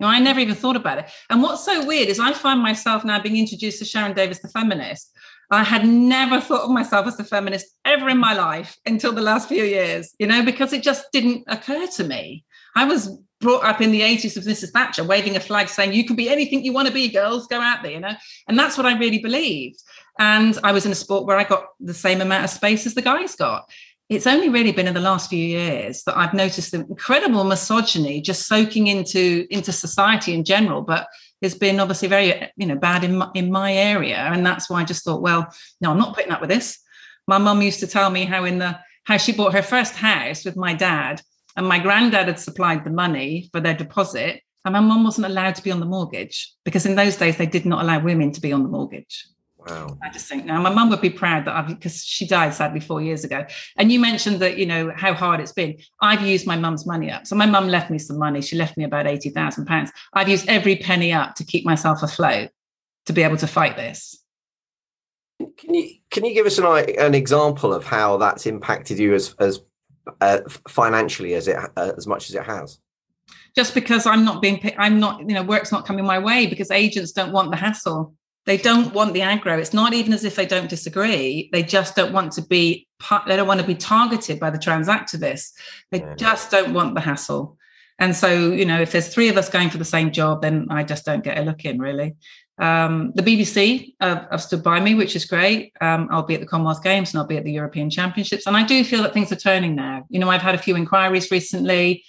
You know, I never even thought about it. And what's so weird is I find myself now being introduced to Sharon Davies, the feminist. I had never thought of myself as a feminist ever in my life until the last few years, you know, because it just didn't occur to me. I was brought up in the 80s with Mrs. Thatcher waving a flag saying, you can be anything you want to be, girls, go out there, you know. And that's what I really believed. And I was in a sport where I got the same amount of space as the guys got. It's only really been in the last few years that I've noticed the incredible misogyny just soaking into, into society in general. But it's been obviously very you know bad in my, in my area and that's why i just thought well no i'm not putting up with this my mum used to tell me how in the how she bought her first house with my dad and my granddad had supplied the money for their deposit and my mum wasn't allowed to be on the mortgage because in those days they did not allow women to be on the mortgage Wow. I just think now my mum would be proud that I've because she died sadly four years ago. And you mentioned that you know how hard it's been. I've used my mum's money up. So my mum left me some money. She left me about eighty thousand pounds. I've used every penny up to keep myself afloat to be able to fight this. Can you can you give us an an example of how that's impacted you as as uh, financially as it uh, as much as it has? Just because I'm not being, I'm not, you know, work's not coming my way because agents don't want the hassle they don't want the aggro. It's not even as if they don't disagree. They just don't want to be. They don't want to be targeted by the trans activists. They just don't want the hassle. And so, you know, if there's three of us going for the same job, then I just don't get a look in, really. Um, the BBC have, have, stood by me, which is great. Um, I'll be at the Commonwealth Games and I'll be at the European Championships. And I do feel that things are turning now. You know, I've had a few inquiries recently.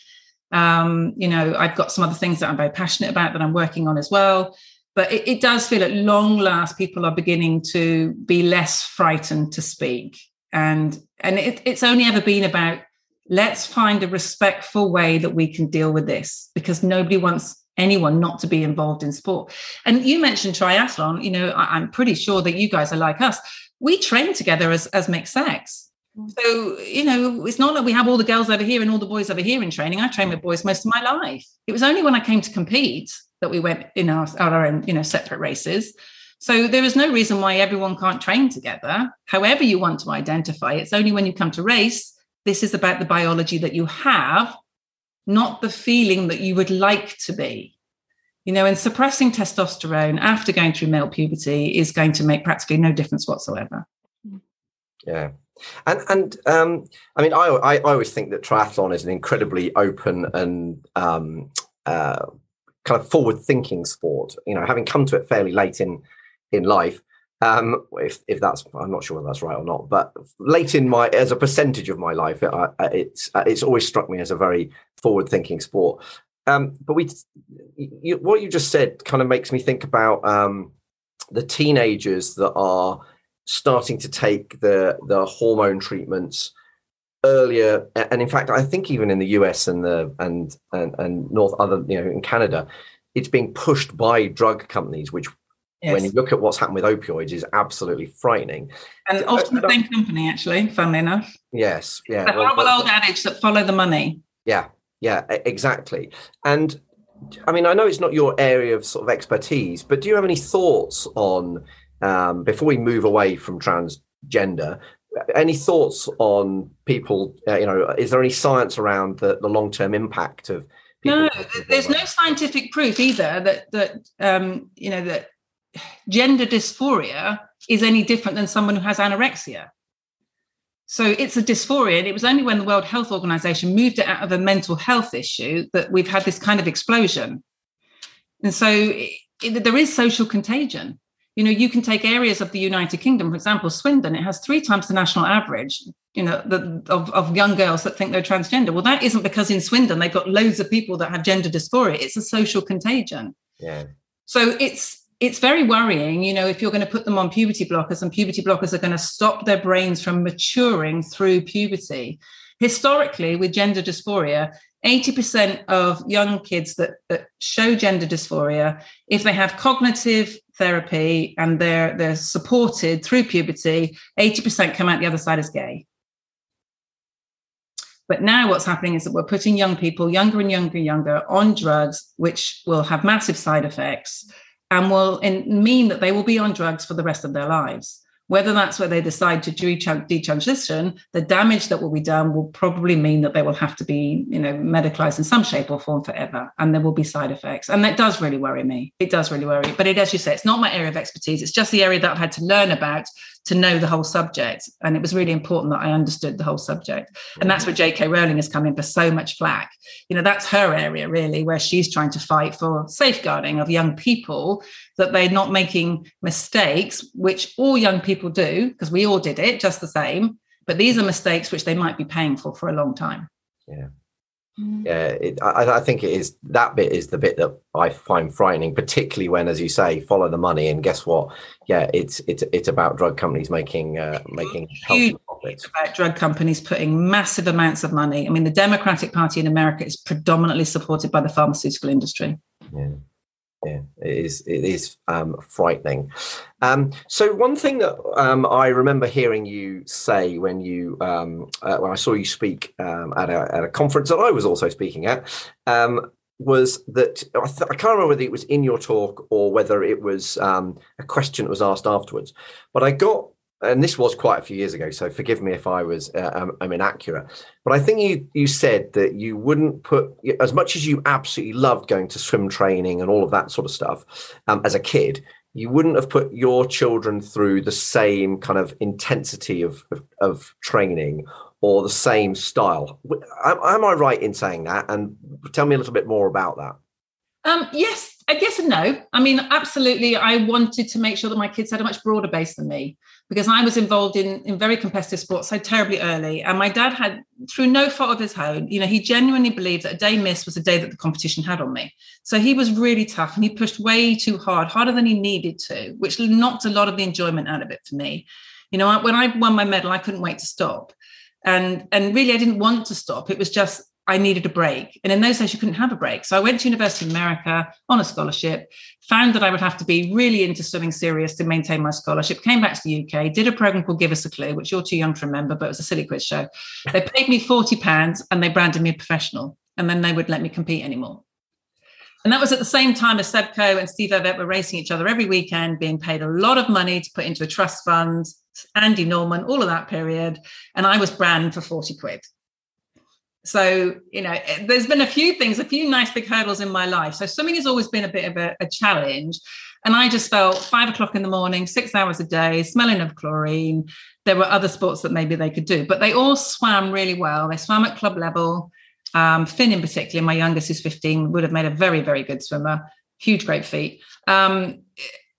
Um, you know, I've got some other things that I'm very passionate about that I'm working on as well but it, it, does feel at long last people are beginning to be less frightened to speak and and it, it's only ever been about let's find a respectful way that we can deal with this because nobody wants anyone not to be involved in sport and you mentioned triathlon you know I, i'm pretty sure that you guys are like us we train together as as mixed sex mm. so you know it's not like we have all the girls over here and all the boys over here in training i train with boys most of my life it was only when i came to compete that we went in our, our own, you know, separate races. So there is no reason why everyone can't train together. However, you want to identify, it's only when you come to race. This is about the biology that you have, not the feeling that you would like to be. You know, and suppressing testosterone after going through male puberty is going to make practically no difference whatsoever. Yeah. And and um, I mean, I, I, I always think that triathlon is an incredibly open and um, uh, kind of forward thinking sport. You know, having come to it fairly late in in life, um, if if that's I'm not sure whether that's right or not, but late in my as a percentage of my life, it, it's it's always struck me as a very forward thinking sport. Um, but we, you, what you just said, kind of makes me think about um, the teenagers that are starting to take the the hormone treatments earlier and in fact i think even in the us and the and and, and north other you know in canada it's being pushed by drug companies which yes. when you look at what's happened with opioids is absolutely frightening. And often the same company actually funnily enough. Yes yeah the horrible well, old adage that follow the money. Yeah yeah exactly. And i mean i know it's not your area of sort of expertise but do you have any thoughts on um, before we move away from transgender any thoughts on people uh, you know is there any science around the, the long-term impact of no there's no scientific proof either that that um you know that gender dysphoria is any different than someone who has anorexia So it's a dysphoria. And it was only when the World Health Organization moved it out of a mental health issue that we've had this kind of explosion. And so it, it, there is social contagion. You know, you can take areas of the United Kingdom, for example, Swindon, it has three times the national average, you know, the, of, of young girls that think they're transgender. Well, that isn't because in Swindon they've got loads of people that have gender dysphoria. It's a social contagion. Yeah. So it's it's very worrying, you know, if you're going to put them on puberty blockers and puberty blockers are going to stop their brains from maturing through puberty. Historically, with gender dysphoria, 80% of young kids that, that show gender dysphoria, if they have cognitive therapy and they're they're supported through puberty, 80% come out the other side as gay. But now what's happening is that we're putting young people, younger and younger and younger, on drugs, which will have massive side effects and will in, mean that they will be on drugs for the rest of their lives. Whether that's where they decide to detransition, the damage that will be done will probably mean that they will have to be, you know, medicalized in some shape or form forever, and there will be side effects. And that does really worry me. It does really worry. But it, as you say, it's not my area of expertise. It's just the area that I've had to learn about to know the whole subject. And it was really important that I understood the whole subject. And that's where J.K. Rowling has come in for so much flack. You know, that's her area really, where she's trying to fight for safeguarding of young people that they're not making mistakes, which all young people do, because we all did it just the same. But these are mistakes which they might be paying for for a long time. Yeah. Mm. Yeah, it, I, I, think it is that bit is the bit that I find frightening, particularly when, as you say, follow the money. And guess what? Yeah, it's it's it's about drug companies making uh, making huge profits. About drug companies putting massive amounts of money. I mean, the Democratic Party in America is predominantly supported by the pharmaceutical industry. Yeah yeah, it is. It is um, frightening. Um, so one thing that um, I remember hearing you say when you um, uh, when I saw you speak um, at a, at a conference that I was also speaking at um, was that I, th- I, can't remember whether it was in your talk or whether it was a question that was asked afterwards. But I got and this was quite a few years ago, so forgive me if I was uh, I'm, I'm, inaccurate. But I think you you said that you wouldn't put as much as you absolutely loved going to swim training and all of that sort of stuff um, as a kid. You wouldn't have put your children through the same kind of intensity of of, of training or the same style. Am, am I right in saying that? And tell me a little bit more about that. Um, yes, I guess and no. I mean, absolutely. I wanted to make sure that my kids had a much broader base than me because I was involved in, in very competitive sports so terribly early. And my dad had, through no fault of his own, you know, he genuinely believed that a day missed was a day that the competition had on me. So he was really tough and he pushed way too hard, harder than he needed to, which knocked a lot of the enjoyment out of it for me. You know, when I won my medal, I couldn't wait to stop. And, and really, I didn't want to stop. It was just I needed a break. And in those days, you couldn't have a break. So I went to University of America on a scholarship, found that I would have to be really into swimming serious to maintain my scholarship, came back to the UK, did a program called Give Us a Clue, which you're too young to remember, but it was a silly quiz show. They paid me 40 pounds and they branded me a professional. And then they wouldn't let me compete anymore. And that was at the same time as Seb Coe and Steve Ovett were racing each other every weekend, being paid a lot of money to put into a trust fund, Andy Norman, all of that period. And I was branded for 40 quid. So, you know, eh, there's been a few things, a few nice big hurdles in my life. So, swimming has always been a bit of a, a challenge. And I just felt five o'clock in the morning, six hours a day, smelling of chlorine. There were other sports that maybe they could do, but they all swam really well. They swam at club level. Um, Finn, in particular, my youngest, who's 15, would have made a very, very good swimmer. Huge, great feet. Um,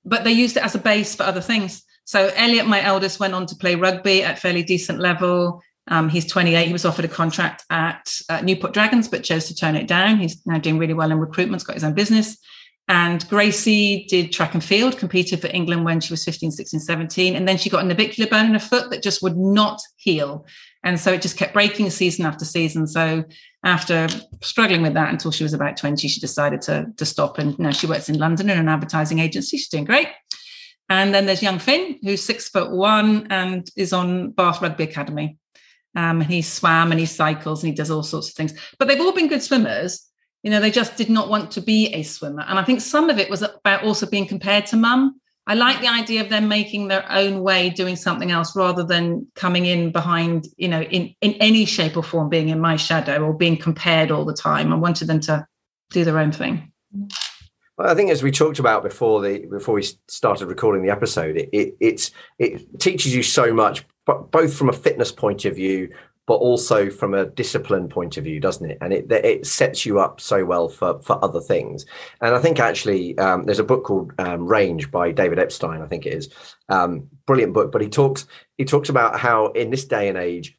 but they used it as a base for other things. So Elliot, my eldest, went on to play rugby at fairly decent level. Um, he's 28. He was offered a contract at uh, Newport Dragons, but chose to turn it down. He's now doing really well in recruitment, got his own business. And Gracie did track and field, competed for England when she was 15, 16, 17. And then she got a navicular bone in her foot that just would not heal. And so it just kept breaking season after season. So after struggling with that until she was about 20, she decided to, to stop. And now she works in London in an advertising agency. She's doing great. And then there's young Finn, who's six foot one and is on Bath Rugby Academy. Um, and he swam and he cycles and he does all sorts of things. But they've all been good swimmers. You know, they just did not want to be a swimmer. And I think some of it was about also being compared to mum. I like the idea of them making their own way, doing something else rather than coming in behind, you know, in, in any shape or form, being in my shadow or being compared all the time. I wanted them to do their own thing. Well, I think as we talked about before the before we started recording the episode, it, it it's it teaches you so much both from a fitness point of view, but also from a discipline point of view, doesn't it? And it it sets you up so well for for other things. And I think actually um, there's a book called um, Range by David Epstein, I think it is, um, brilliant book. But he talks he talks about how in this day and age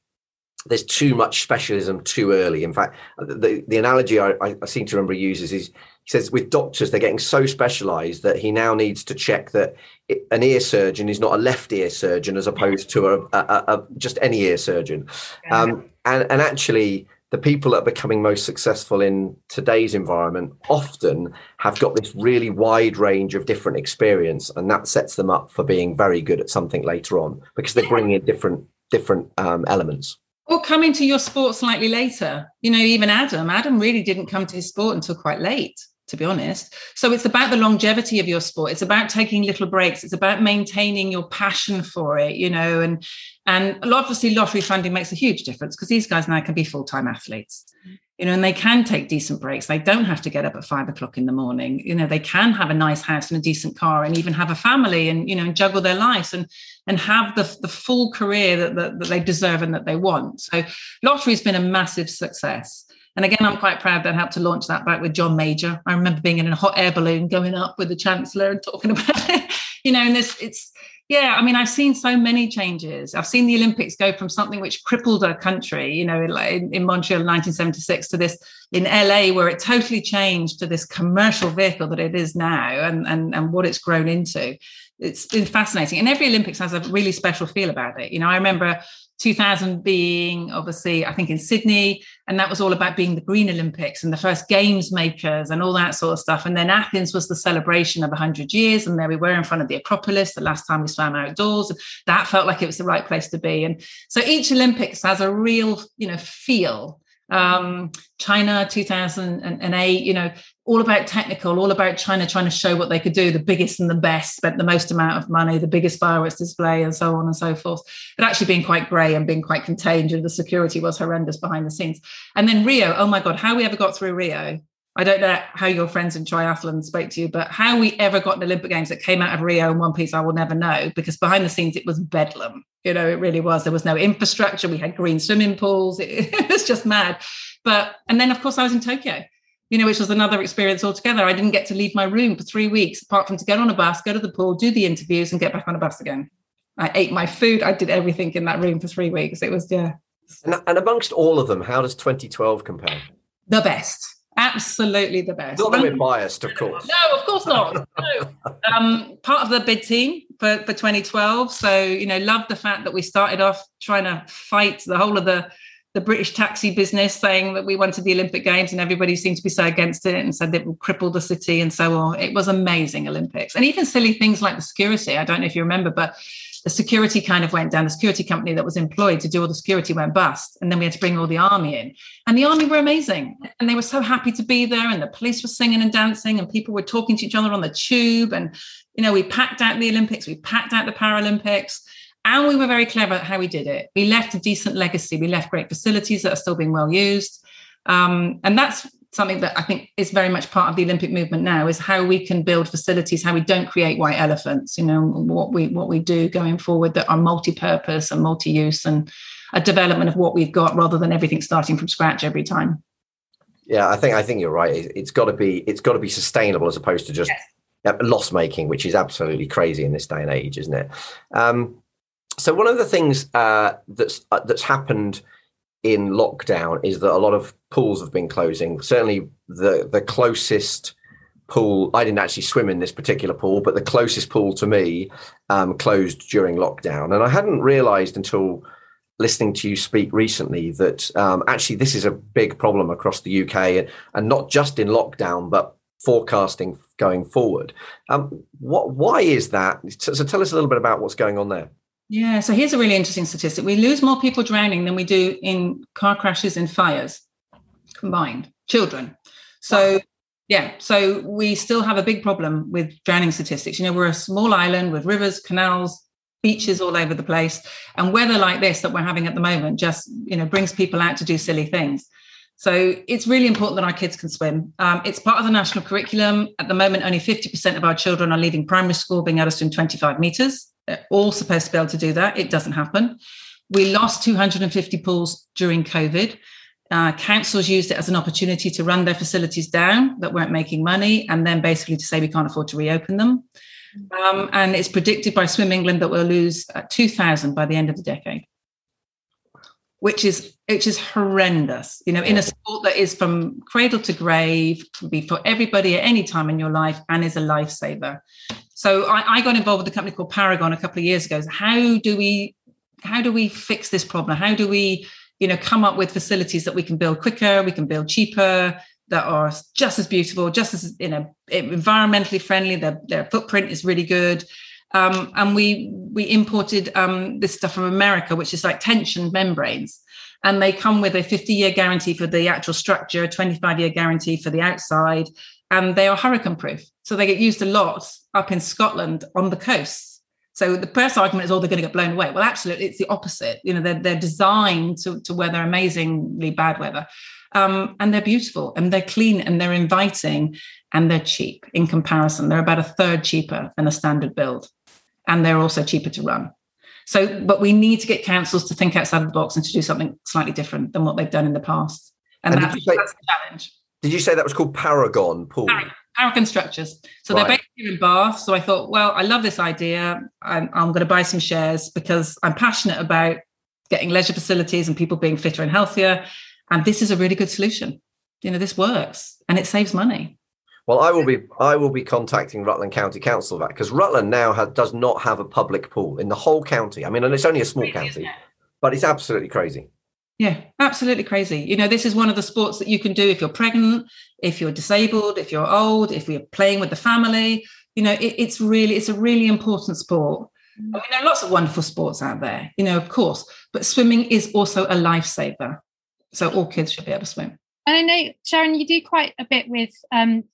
there's too much specialism too early. In fact, the, the analogy I, I seem to remember he uses is he says with doctors they're getting so specialized that he now needs to check that an ear surgeon is not a left ear surgeon as opposed to a, a, a just any ear surgeon. Um, and, and actually, the people that are becoming most successful in today's environment often have got this really wide range of different experience, and that sets them up for being very good at something later on because they're bringing in different different um, elements. Or coming to your sport slightly later. You know, even Adam. Adam really didn't come to his sport until quite late to be honest. So it's about the longevity of your sport. It's about taking little breaks. It's about maintaining your passion for it, you know, and and obviously lottery funding makes a huge difference because these guys now can be full-time athletes. You know, and they can take decent breaks. They don't have to get up at five o'clock in the morning. You know, they can have a nice house and a decent car and even have a family and, you know, and juggle their lives and and have the, the full career that, that, that they deserve and that they want. So lottery has been a massive success. And again, I'm quite proud that I helped to launch that back with John Major. I remember being in a hot air balloon going up with the Chancellor and talking about it, you know, and this, it's, yeah, I mean, I've seen so many changes. I've seen the Olympics go from something which crippled a country, you know, in, in Montreal in 1976 to this in LA, where it totally changed to this commercial vehicle that it is now and, and, and what it's grown into. It's been fascinating. And every Olympics has a really special feel about it. You know, I remember 2000 being obviously, I think, in Sydney. And that was all about being the Green Olympics and the first games makers and all that sort of stuff. And then Athens was the celebration of 100 years. And there we were in front of the Acropolis, the last time we swam outdoors. That felt like it was the right place to be. And so each Olympics has a real, you know, feel um, China 2008, you know, all about technical, all about China trying to show what they could do, the biggest and the best, spent the most amount of money, the biggest fireworks display, and so on and so forth. But actually being quite grey and being quite contained, and the security was horrendous behind the scenes. And then Rio, oh my God, how we ever got through Rio. I don't know how your friends in triathlon spoke to you, but how we ever got an Olympic Games that came out of Rio in one piece, I will never know because behind the scenes it was bedlam. You know, it really was. There was no infrastructure. We had green swimming pools. It, it was just mad. But and then of course I was in Tokyo you know, which was another experience altogether. I didn't get to leave my room for three weeks, apart from to get on a bus, go to the pool, do the interviews, and get back on a bus again. I ate my food. I did everything in that room for three weeks. It was, yeah. And, and amongst all of them, how does 2012 compare? The best. Absolutely the best. Not that we're biased, of course. No, of course not. no. Um, part of the bid team for, for 2012. So, you know, love the fact that we started off trying to fight the whole of the the British taxi business saying that we wanted the Olympic Games and everybody seemed to be so against it and said it would cripple the city and so on. It was amazing Olympics. And even silly things like the security. I don't know if you remember, but the security kind of went down. The security company that was employed to do all the security went bust. And then we had to bring all the army in. And the army were amazing. And they were so happy to be there. And the police were singing and dancing and people were talking to each other on the tube. And, you know, we packed out the Olympics, we packed out the Paralympics. And we were very clever at how we did it. We left a decent legacy. We left great facilities that are still being well used. Um, and that's something that I think is very much part of the Olympic movement now is how we can build facilities, how we don't create white elephants, you know, what we what we do going forward that are multi-purpose and multi-use and a development of what we've got rather than everything starting from scratch every time. Yeah, I think I think you're right. It's got to be it's got to be sustainable as opposed to just yes. loss making, which is absolutely crazy in this day and age, isn't it? Um, so one of the things uh, that's uh, that's happened in lockdown is that a lot of pools have been closing. Certainly, the the closest pool I didn't actually swim in this particular pool, but the closest pool to me um, closed during lockdown, and I hadn't realised until listening to you speak recently that um, actually this is a big problem across the UK, and, not just in lockdown, but forecasting going forward. Um, what why is that? So, so tell us a little bit about what's going on there. Yeah, so here's a really interesting statistic. We lose more people drowning than we do in car crashes and fires combined, children. So, yeah, so we still have a big problem with drowning statistics. You know, we're a small island with rivers, canals, beaches all over the place. And weather like this that we're having at the moment just, you know, brings people out to do silly things. So it's really important that our kids can swim. Um, it's part of the national curriculum. At the moment, only 50% of our children are leaving primary school being able to swim 25 meters all supposed to be able to do that. It doesn't happen. We lost 250 pools during COVID. Uh, councils used it as an opportunity to run their facilities down that weren't making money and then basically to say we can't afford to reopen them. Um, and it's predicted by Swim England that we'll lose uh, 2,000 by the end of the decade, which is which is horrendous. You know, in a sport that is from cradle to grave, can be for everybody at any time in your life, and is a lifesaver. So I, I got involved with a company called Paragon a couple of years ago. How do we how do we fix this problem? How do we you know come up with facilities that we can build quicker, we can build cheaper, that are just as beautiful, just as you know, environmentally friendly. Their their footprint is really good. Um, and we we imported um, this stuff from America, which is like tension membranes, and they come with a 50 year guarantee for the actual structure, 25 year guarantee for the outside, and they are hurricane proof. So they get used a lot up in Scotland on the coasts. So the first argument is, oh, they're going to get blown away. Well, actually, it's the opposite. You know, they're, they're designed to, to weather amazingly bad weather. Um, and they're beautiful and they're clean and they're inviting and they're cheap in comparison. They're about a third cheaper than a standard build. And they're also cheaper to run. So, but we need to get councils to think outside of the box and to do something slightly different than what they've done in the past. And, and that's, say, that's the challenge. Did you say that was called Paragon Pool? Paragon, Paragon Structures. So right. they're based here in Bath. So I thought, well, I love this idea. I'm, I'm going to buy some shares because I'm passionate about getting leisure facilities and people being fitter and healthier. And this is a really good solution. You know, this works and it saves money. Well, I will be I will be contacting Rutland County Council that because Rutland now has, does not have a public pool in the whole county. I mean, and it's only a small county, but it's absolutely crazy. Yeah, absolutely crazy. You know, this is one of the sports that you can do if you're pregnant, if you're disabled, if you're old, if you're playing with the family. You know, it, it's really it's a really important sport. I mean, there are lots of wonderful sports out there, you know, of course, but swimming is also a lifesaver. So all kids should be able to swim. And I know, Sharon, you do quite a bit with um,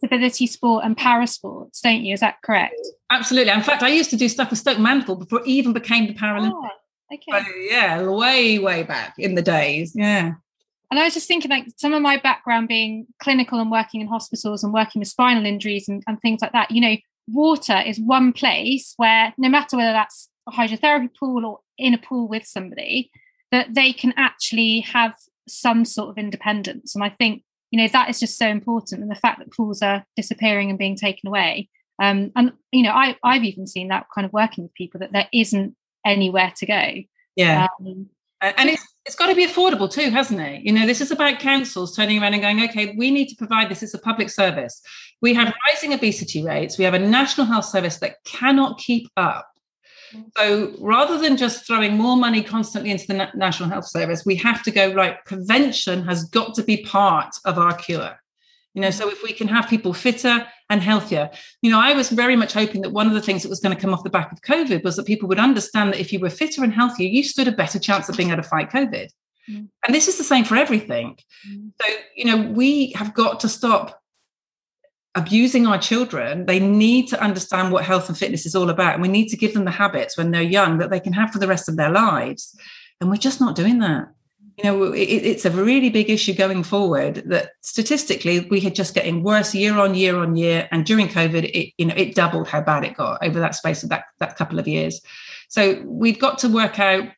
disability sport and para sports, don't you? Is that correct? Absolutely. In fact, I used to do stuff with Stoke Mandeville before it even became the Paralympics. Oh, okay. Yeah, way, way back in the days. Yeah. And I was just thinking, like, some of my background being clinical and working in hospitals and working with spinal injuries and, and things like that, you know, water is one place where no matter whether that's a hydrotherapy pool or in a pool with somebody, that they can actually have some sort of independence. And I think, you know, that is just so important. And the fact that pools are disappearing and being taken away. Um, and, you know, I, I've even seen that kind of working with people that there isn't anywhere to go. Yeah. Um, and it's, it's got to be affordable too, hasn't it? You know, this is about councils turning around and going, okay, we need to provide this It's a public service. We have rising obesity rates. We have a national health service that cannot keep up so rather than just throwing more money constantly into the National Health Service, we have to go, right, prevention has got to be part of our cure. You know, so if we can have people fitter and healthier, you know, I was very much hoping that one of the things that was going to come off the back of COVID was that people would understand that if you were fitter and healthier, you stood a better chance of being able to fight COVID. Mm. And this is the same for everything. Mm. So, you know, we have got to stop abusing our children, they need to understand what health and fitness is all about. And we need to give them the habits when they're young that they can have for the rest of their lives. And we're just not doing that. You know, it, it's a really big issue going forward that statistically we are just getting worse year on year on year. And during COVID, it, you know, it doubled how bad it got over that space of that, that couple of years. So we've got to work out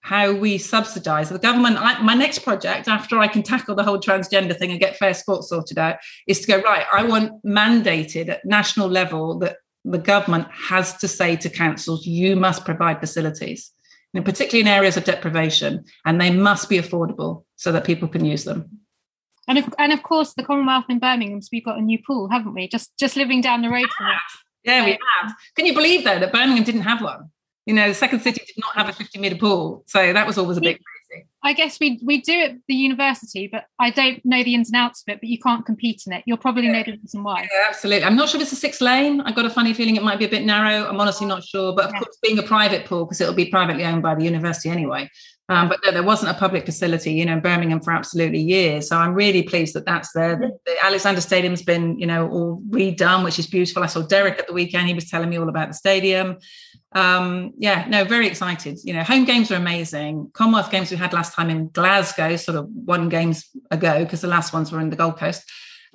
how we subsidize the government. I, my next project, after I can tackle the whole transgender thing and get fair sports sorted out, is to go, right, I want mandated at national level that the government has to say to councils, you must provide facilities, and particularly in areas of deprivation, and they must be affordable so that people can use them. And of, and of course, the Commonwealth in Birmingham, so we've got a new pool, haven't we? Just just living down the road from it. Yeah, we have. Can you believe though that Birmingham didn't have one? you know, the second city did not have a 50 meter pool. So that was always a crazy. I guess we we do at the university, but I don't know the ins and outs of it, but you can't compete in it. You'll probably yeah. know the reason why. Yeah, absolutely. I'm not sure if it's a six lane. I got a funny feeling it might be a bit narrow. I'm honestly not sure. But of yeah. course, being a private pool, because it'll be privately owned by the university anyway. Um, but no, there wasn't a public facility, you know, in Birmingham for absolutely years. So I'm really pleased that that's there. The, the Alexander Stadium's been, you know, all redone, which is beautiful. I saw Derek at the weekend; he was telling me all about the stadium. Um, yeah, no, very excited. You know, home games are amazing. Commonwealth games we had last time in Glasgow, sort of one games ago, because the last ones were in the Gold Coast.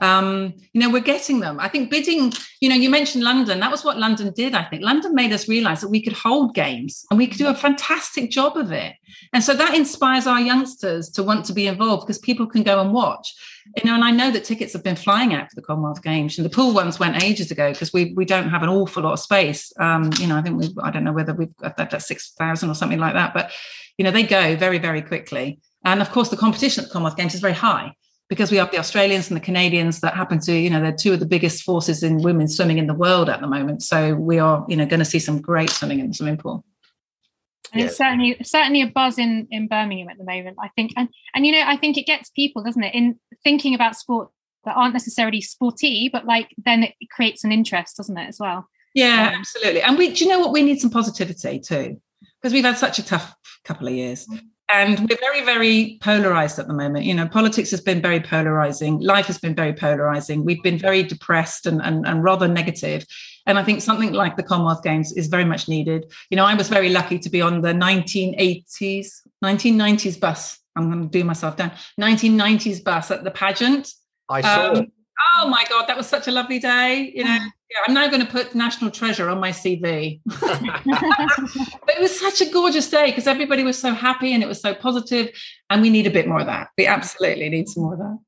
Um, you know, we're getting them. I think bidding, you know, you mentioned London. That was what London did, I think. London made us realize that we could hold games and we could do a fantastic job of it. And so that inspires our youngsters to want to be involved because people can go and watch. You know, and I know that tickets have been flying out for the Commonwealth Games, and the pool ones went ages ago because we we don't have an awful lot of space. Um, you know, I think we I don't know whether we've got that, that six thousand or something like that, but you know, they go very very quickly. And of course, the competition at the Commonwealth Games is very high because we have the Australians and the Canadians that happen to, you know, they're two of the biggest forces in women's swimming in the world at the moment. So we are, you know, going to see some great swimming in the swimming pool. And yeah. it's certainly certainly a buzz in in Birmingham at the moment. I think, and and you know, I think it gets people, doesn't it, in thinking about sport that aren't necessarily sporty, but like then it creates an interest, doesn't it, as well? Yeah, um, absolutely. And we, do you know what? We need some positivity too, because we've had such a tough couple of years. Mm and we're very very polarized at the moment. You know politics has been very polarizing. Life has been very polarizing. We've been very depressed and, and, and rather negative. And i think something like the commonwealth games is very much needed. You know i was very lucky to be on the 1980s 1990s bus. I'm going to do myself down. 1990s bus at the pageant. I saw um, oh my god that was such a lovely day you know yeah, I'm now going to put National Treasure on my CV. but it was such a gorgeous day because everybody was so happy and it was so positive, and we need a bit more of that. We absolutely need some more of that.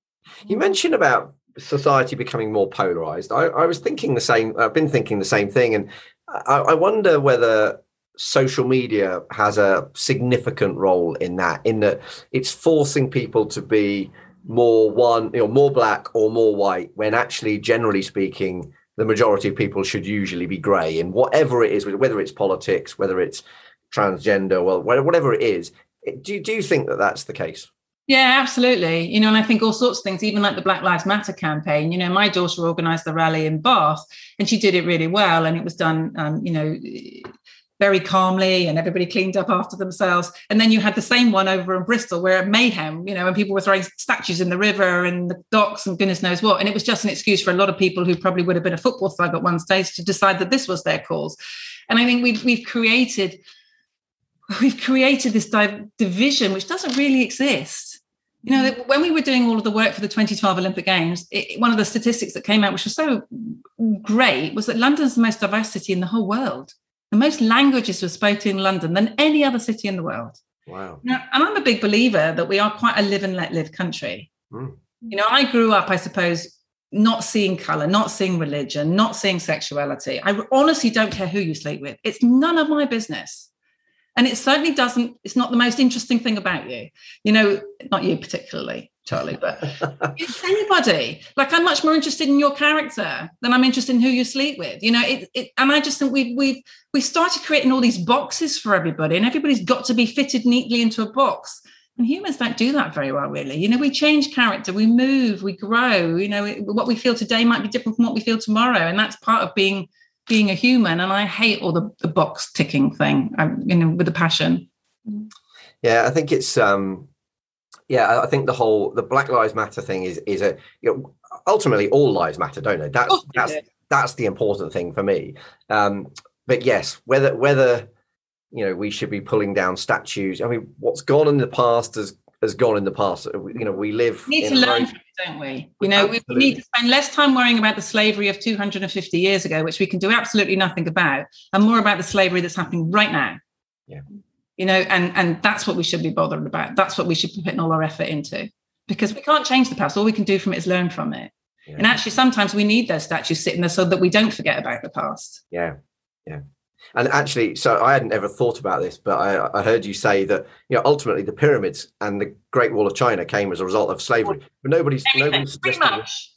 You mentioned about society becoming more polarized. I, I was thinking the same. I've been thinking the same thing, and I, I wonder whether social media has a significant role in that. In that it's forcing people to be more one, you know, more black or more white, when actually, generally speaking the majority of people should usually be grey in whatever it is, whether it's politics, whether it's transgender, well, whatever it is. Do you, do you think that that's the case? Yeah, absolutely. You know, and I think all sorts of things, even like the Black Lives Matter campaign. You know, my daughter organized the rally in Bath and she did it really well. And it was done, um, you know, very calmly and everybody cleaned up after themselves. And then you had the same one over in Bristol where it mayhem, you know, and people were throwing statues in the river and the docks and goodness knows what. And it was just an excuse for a lot of people who probably would have been a football thug at one stage to decide that this was their cause. And I think we've we've created we've created this division which doesn't really exist. You know, when we were doing all of the work for the 2012 Olympic Games, it, one of the statistics that came out, which was so great, was that London's the most diverse city in the whole world. The most languages were spoken in London than any other city in the world. Wow. Now, and I'm a big believer that we are quite a live and let live country. Mm. You know, I grew up, I suppose, not seeing color, not seeing religion, not seeing sexuality. I honestly don't care who you sleep with. It's none of my business. And it certainly doesn't, it's not the most interesting thing about you. You know, not you particularly. Charlie, but it's anybody. Like I'm much more interested in your character than I'm interested in who you sleep with. You know, it, it and I just think we've we've we started creating all these boxes for everybody, and everybody's got to be fitted neatly into a box. And humans don't do that very well, really. You know, we change character, we move, we grow. You know, what we feel today might be different from what we feel tomorrow, and that's part of being being a human. And I hate all the, the box ticking thing. I, you know, with a passion. Yeah, I think it's um yeah, I think the whole the Black Lives Matter thing is is a you know ultimately all lives matter, don't they? That's oh, that's that's the important thing for me. Um, but yes, whether whether you know we should be pulling down statues. I mean, what's gone in the past has has gone in the past. You know, we live. We need to learn from don't we? You know, we need to spend less time worrying about the slavery of 250 years ago, which we can do absolutely nothing about, and more about the slavery that's happening right now. Yeah. You know and and that's what we should be bothered about. That's what we should be putting all our effort into. Because we can't change the past. All we can do from it is learn from it. Yeah. and actually sometimes we need those statues sitting there so that we don't forget about the past. Yeah. Yeah and actually so i hadn't ever thought about this but i, I heard you say that you know ultimately the pyramids and the great wall of china came as a result of slavery but nobody's everything, nobody's pretty much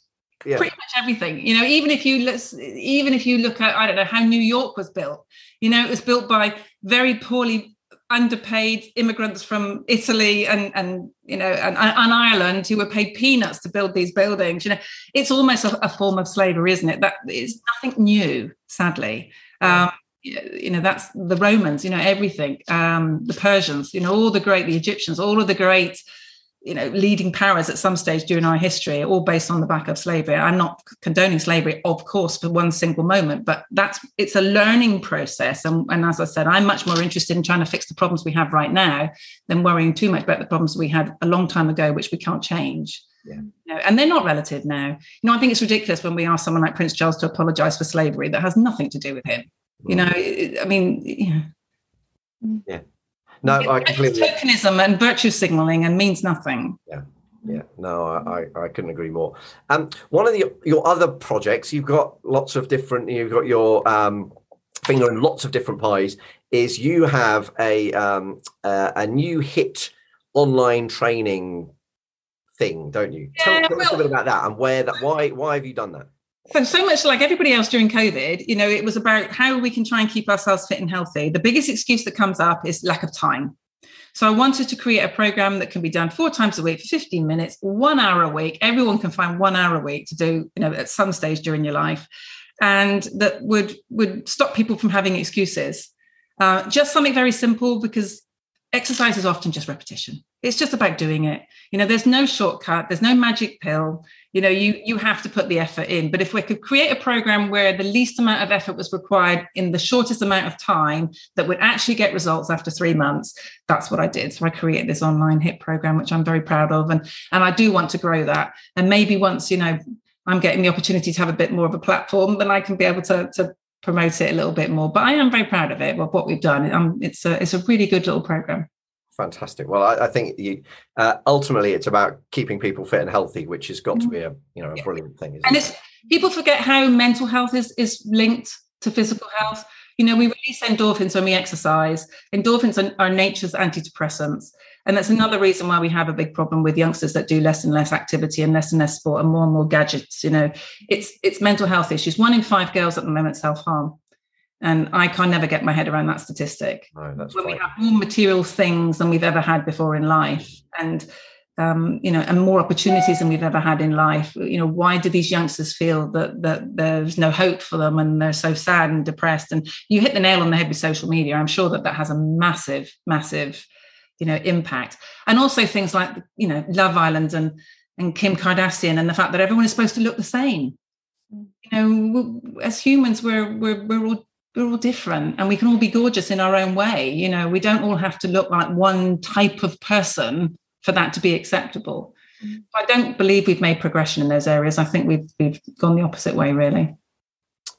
yeah. pretty much everything you know even if you look even if you look at i don't know how new york was built you know it was built by very poorly underpaid immigrants from Italy and and you know and, and, Ireland who were paid peanuts to build these buildings. You know, it's almost a, a form of slavery, isn't it? That is nothing new, sadly. Um, you know, that's the Romans. You know, everything. Um, the Persians. You know, all the great, the Egyptians, all of the great you know leading powers at some stage during our history all based on the back of slavery i'm not condoning slavery of course for one single moment but that's it's a learning process and, and as i said i'm much more interested in trying to fix the problems we have right now than worrying too much about the problems we had a long time ago which we can't change Yeah. You know, and they're not relative now. You know, I think it's ridiculous when we ask someone like Prince Charles to apologize for slavery that has nothing to do with him. You Mm. know, I mean, you know, no, I it's completely. tokenism and virtue signaling and means nothing. Yeah, yeah. no, I, I, I couldn't agree more. Um, one of the, your other projects, you've got lots of different. You've got your um, finger in lots of different pies. Is you have a um, uh, a new HIIT online training thing, don't you? Tell, Yeah, tell us a well- bit about that and where that. Why why have you done that? So, so much like everybody else during COVID, you know, it was about how we can try and keep ourselves fit and healthy. The biggest excuse that comes up is lack of time. So I wanted to create a program that can be done four times a week for 15 minutes, one hour a week. Everyone can find one hour a week to do, you know, at some stage during your life. And that would would stop people from having excuses. Uh, just something very simple because exercise is often just repetition. It's just about doing it. You know, there's no shortcut, there's no magic pill you know you you have to put the effort in. But if we could create a program where the least amount of effort was required in the shortest amount of time that would actually get results after three months that's what i did. So i created this online HIIT program which i'm very proud of. And and i do want to grow that. And maybe once you know i'm getting the opportunity to have a bit more of a platform then i can be able to to promote it a little bit more. But i am very proud of it of what we've done. Um, it's a it's a really good little program Fantastic. Well, I, I think you uh, ultimately it's about keeping people fit and healthy, which has got to be a you know a Yeah. brilliant thing. And it? people forget how mental health is is linked to physical health you know we release endorphins when we exercise endorphins are, are nature's antidepressants and that's another reason why we have a big problem with youngsters that do less and less activity and less and less sport and more and more gadgets you know it's it's mental health issues one in five girls at the moment self-harm and i can never get my head around that statistic. No, that's when we have more material things than we've ever had before in life and um, you know and more opportunities than we've ever had in life you know why do these youngsters feel that that there's no hope for them and they're so sad and depressed? And you hit the nail on the head with social media. I'm sure that that has a massive massive you know impact. And also things like you know love island and and kim kardashian and the fact that everyone is supposed to look the same. You know as humans we're we're, we're all we're all different and we can all be gorgeous in our own way you know? We don't all have to look like one type of person for that to be acceptable. I don't believe we've made progression in those areas. I think we've we've gone the opposite way really.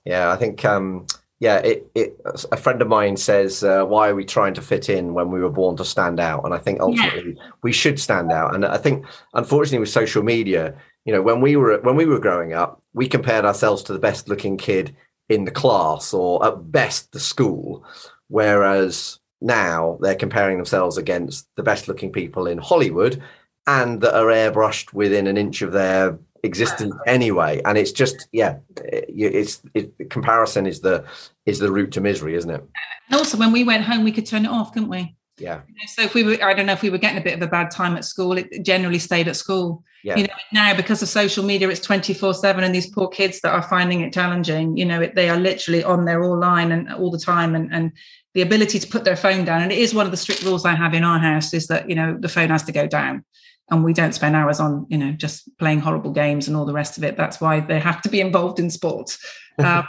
Yeah, I think um, yeah, it, it a friend of mine says, uh, why are we trying to fit in when we were born to stand out? And I think ultimately we should stand out. And I think unfortunately with social media, you know, when we were when we were growing up, we compared ourselves to the best looking kid in the class or at best the school, whereas now they're comparing themselves against the best looking people in Hollywood and that are airbrushed within an inch of their existence anyway. And it's just yeah it's it, comparison is the is the route to misery isn't it? And also when we went home we could turn it off couldn't we yeah. So if we were i don't know if we were getting a bit of a bad time at school it generally stayed at school. Yeah. You know now because of social media it's 24 7 and these poor kids that are finding it challenging you know it, they are literally on there all line and all the time and and the ability to put their phone down and it is one of the strict rules i have in our house is that you know the phone has to go down and we don't spend hours on you know just playing horrible games and all the rest of it. That's why they have to be involved in sports. Um,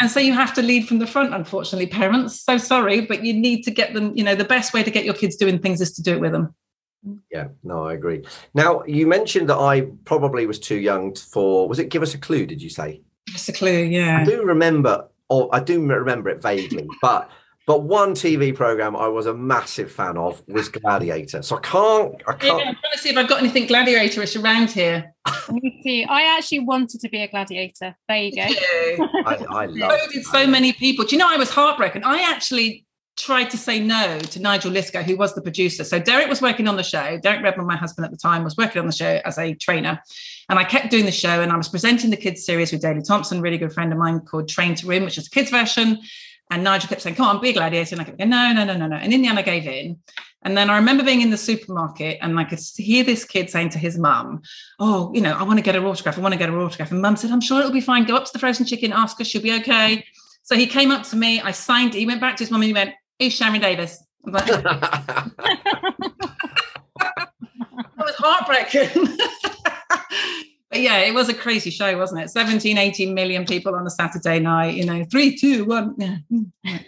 and so you have to lead from the front unfortunately parents. So sorry but you need to get them you know the best way to get your kids doing things is to do it with them. Yeah no i agree. Now you mentioned that i probably was too young for was it give us a clue did you say? Just a clue yeah. i do remember or i do remember it vaguely but but one tv program i was a massive fan of was gladiator so i can't i can't I'm trying to see if I've got anything gladiatorish around here. Me too. I actually wanted to be a gladiator. There you go. I, I love so did so many people. Do you know I was heartbroken? I actually tried to say no to Nigel Lythgoe, who was the producer. So Derek was working on the show. Derek Redmond, my husband at the time, was working on the show as a trainer. And I kept doing the show and I was presenting the kids series with Daley Thompson, a really good friend of mine called Train to Win, which is a kids version. And Nigel kept saying, come on, be a gladiator. And I kept going, no, no, no, no, no. And in the end, I gave in. And then I remember being in the supermarket and I could hear this kid saying to his mum, Oh, you know, I want to get her autograph. I want to get her autograph. And mum said, I'm sure it'll be fine. Go up to the frozen chicken, ask her, she'll be okay. So he came up to me, I signed it. He went back to his mum and he went, Who's Sharon Davies? I was, like, I was heartbroken. but yeah, it was a crazy show, wasn't it? 17, 18 million people on a Saturday night, you know, three, two, one. Yeah.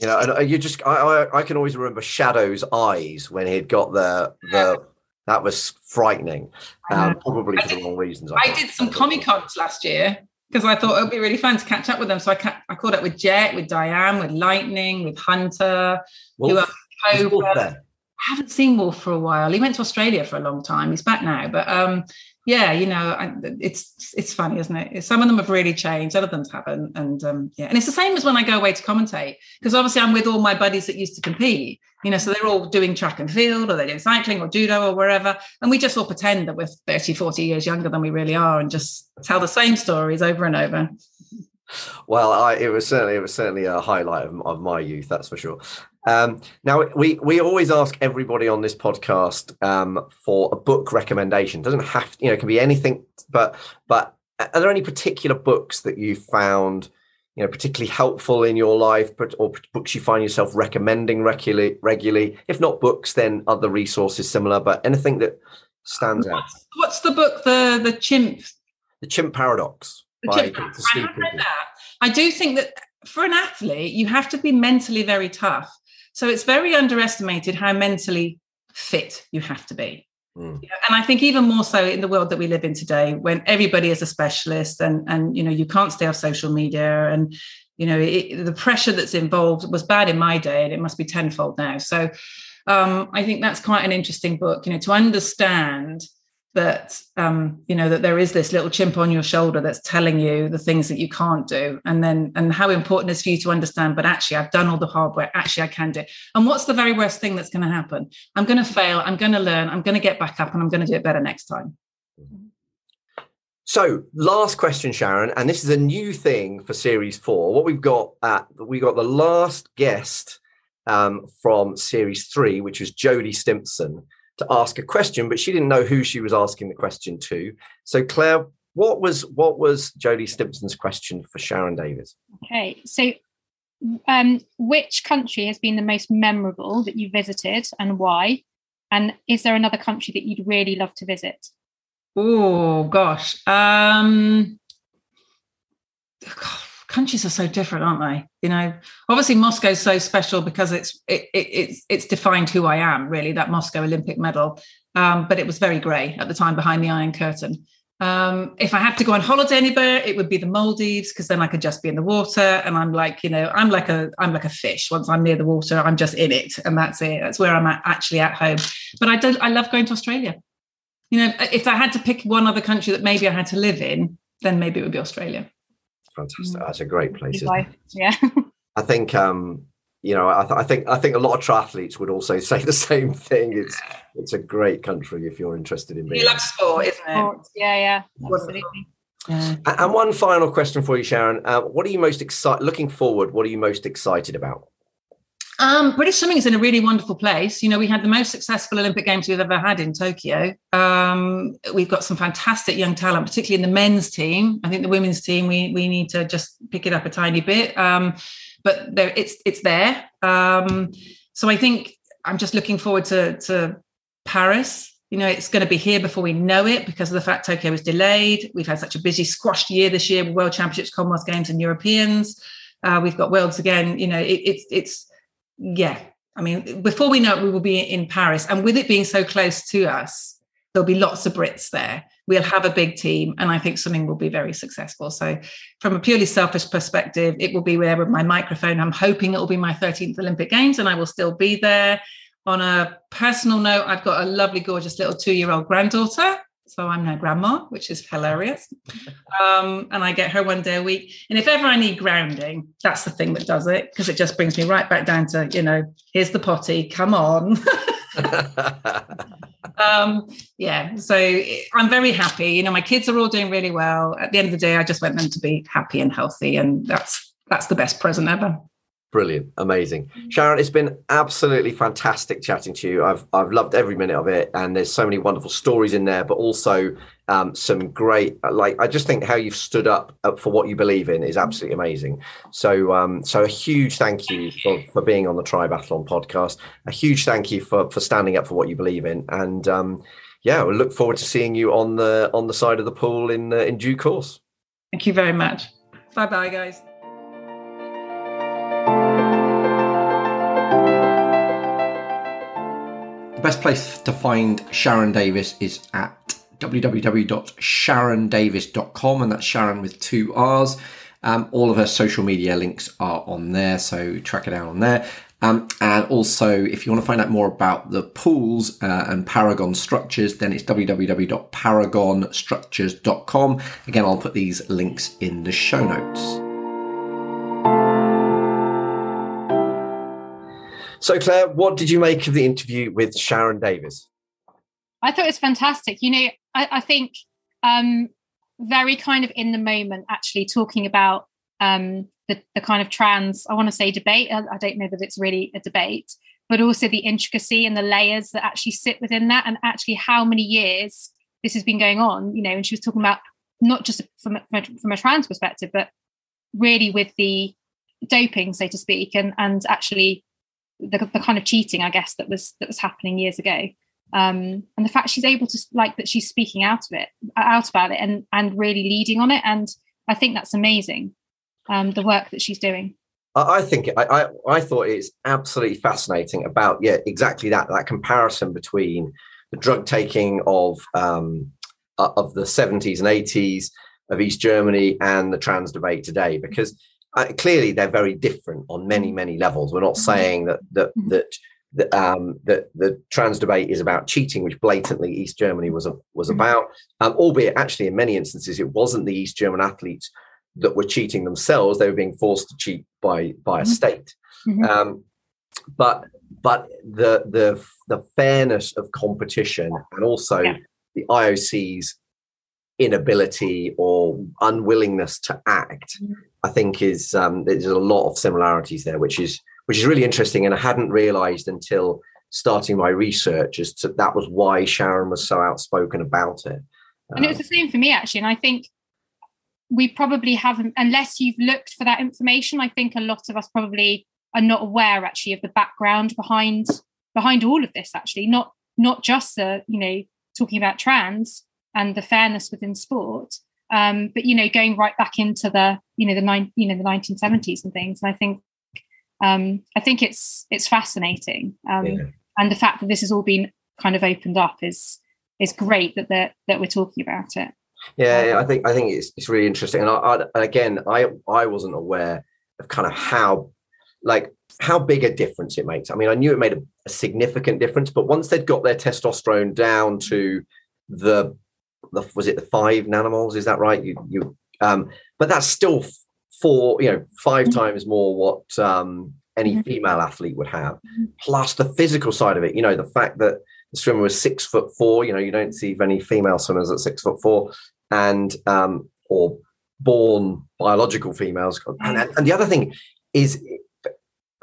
You know, and uh, you just I, I I can always remember Shadow's eyes when he'd got the the That was frightening, um, probably for the wrong reasons. I, I did some Comic Cons last year because I thought it would be really fun to catch up with them. So I, ca- I caught up with Jet, with Diane, with Lightning, with Hunter, Wolf, I haven't seen Wolf for a while. He went to Australia for a long time. He's back now, but um, yeah, you know, I, it's it's funny, isn't it? Some of them have really changed, other ones haven't, and um, yeah, and it's the same as when I go away to commentate because obviously I'm with all my buddies that used to compete, you know, so they're all doing track and field or they're doing cycling or judo or wherever, and we just all pretend that we're 30, 40 years younger than we really are, and just tell the same stories over and over. Well, I, it was certainly it was certainly a highlight of, of my youth, that's for sure. Um, now we we always ask everybody on this podcast um, for a book recommendation. It doesn't have to, you know it can be anything, but but are there any particular books that you found you know particularly helpful in your life, but or books you find yourself recommending regularly? Regularly, if not books, then other resources similar. But anything that stands out. What's, what's the book? The the chimp. The Chimp Paradox. The chimp, I, have read that. I do think that for an athlete, you have to be mentally very tough so it's very underestimated how mentally fit you have to be. Mm. And I think even more so in the world that we live in today, when everybody is a specialist and and you know you can't stay off social media and you know it, the pressure that's involved was bad in my day and it must be tenfold now. So um, I think that's quite an interesting book. You know to understand that um, you know that there is this little chimp on your shoulder that's telling you the things that you can't do. And then and how important it is for you to understand but actually i've done all the hard work. Actually i can do it. and what's the very worst thing that's going to happen? I'm going to fail. I'm going to learn. I'm going to get back up and i'm going to do it better next time. So last question sharon and this is a new thing for series four. What we've got at we got the last guest um, from series three which was jodie stimpson to ask a question, but she didn't know who she was asking the question to. So, Claire, what was what was Jodie Stimpson's question for Sharon Davies? Okay, so um, which country has been the most memorable that you visited and why? And is there another country that you'd really love to visit? Oh gosh, um, countries are so different, aren't they? You know, obviously Moscow's so special because it's it, it, it's it's defined who I am really. That Moscow Olympic medal, um, but it was very grey at the time behind the Iron Curtain. Um, if I had to go on holiday anywhere, it would be the Maldives because then I could just be in the water and I'm like, you know, I'm like a I'm like a fish. Once I'm near the water, I'm just in it, and that's it. That's where I'm at, actually at home. But I don't. I love going to Australia. You know, if I had to pick one other country that maybe I had to live in, then maybe it would be Australia fantastic. Mm. That's a great place. Yeah. I think um, you know, I, th- I, think I think a lot of triathletes would also say the same thing. It's it's a great country if you're interested in being. You love sport, isn't it? Yeah, yeah, absolutely. Yeah. And one final question for you, Sharon. Uh, what are you most excited? Looking forward, what are you most excited about? Um, British swimming is in a really wonderful place. You know, we had the most successful Olympic Games we've ever had in Tokyo. Um, we've got some fantastic young talent, particularly in the men's team. I think the women's team we we need to just pick it up a tiny bit, um, but there, it's it's there. Um, so I think I'm just looking forward to to Paris. You know, it's going to be here before we know it because of the fact Tokyo was delayed. We've had such a busy, squashed year this year with World Championships, Commonwealth Games, and Europeans. Uh, we've got Worlds again. You know, it, it's it's yeah, I mean, before we know it, we will be in Paris. And with it being so close to us, there'll be lots of Brits there. We'll have a big team, and I think something will be very successful. So, from a purely selfish perspective, it will be there with my microphone. I'm hoping it will be my 13th Olympic Games, and I will still be there. On a personal note, I've got a lovely, gorgeous little two year old granddaughter so I'm her grandma, which is hilarious. Um, and I get her one day a week. And if ever I need grounding, that's the thing that does it because it just brings me right back down to, you know, here's the potty, come on. um, yeah, so I'm very happy. You know, my kids are all doing really well. At the end of the day, I just want them to be happy and healthy, and that's that's the best present ever. Brilliant, amazing, Sharon. It's been absolutely fantastic chatting to you. I've I've loved every minute of it, and there's so many wonderful stories in there, but also um, some great. Like I just think how you've stood up for what you believe in is absolutely amazing. So um, so a huge thank you for for being on the Triathlon podcast. A huge thank you for for standing up for what you believe in, and um, yeah, we we'll look forward to seeing you on the on the side of the pool in uh, in due course. Thank you very much. Bye bye, guys. Best place to find Sharon Davies is at www.sharondavies.com, and that's Sharon with two R's. Um, all of her social media links are on there, so track it out on there. Um, and also, if you want to find out more about the pools uh, and Paragon structures, then it's www.paragonstructures.com. Again, I'll put these links in the show notes. So, Claire, what did you make of the interview with Sharon Davies? I thought it was fantastic. You know, I, I think um, very kind of in the moment, actually talking about um, the, the kind of trans, I want to say debate. I, I don't know that it's really a debate, but also the intricacy and the layers that actually sit within that, and actually how many years this has been going on. You know, and she was talking about not just from a, from a trans perspective, but really with the doping, so to speak, and and actually the, the kind of cheating, I guess, that was that was happening years ago. Um, and the fact she's able to like that she's speaking out of it, out about it, and and really leading on it, and I think that's amazing. Um, the work that she's doing. I think I, I, I thought it's absolutely fascinating about yeah exactly that that comparison between the drug taking of um, uh, of the 70s and 80s of East Germany and the trans debate today because uh, clearly they're very different on many many levels. We're not mm-hmm. saying that that mm-hmm. that that, um, that the trans debate is about cheating, which blatantly East Germany was a, was mm-hmm. about, um, albeit actually in many instances it wasn't the East German athletes that were cheating themselves; they were being forced to cheat by by a state. Mm-hmm. Um, but but the the the fairness of competition and also yeah. the IOC's inability or unwillingness to act, mm-hmm. I think is um, there's a lot of similarities there, which is which is really interesting. And I hadn't realised until starting my research as to that was why Sharon was so outspoken about it. And it was um, the same for me actually. And I think we probably haven't, unless you've looked for that information. I think a lot of us probably are not aware actually of the background behind behind all of this. Actually, not not just the you know talking about trans, and the fairness within sport. Um, but you know, going right back into the you know the nine you know the 1970s and things. And I think um, I think it's it's fascinating, um, yeah. and the fact that this has all been kind of opened up is is great that that that we're talking about it. Yeah, I think I think it's it's really interesting, and I, I, again, I I wasn't aware of kind of how like how big a difference it makes. I mean, I knew it made a, a significant difference, but once they'd got their testosterone down to the the was it the five nanomoles? Is that right? You you um, but that's still four, you know, 5 mm-hmm. times more what um, any mm-hmm. female athlete would have. Mm-hmm. Plus the physical side of it. You know, the fact that the swimmer was six foot four. You know, you don't see many female swimmers at six foot four, and um, or born biological females. And, and the other thing is,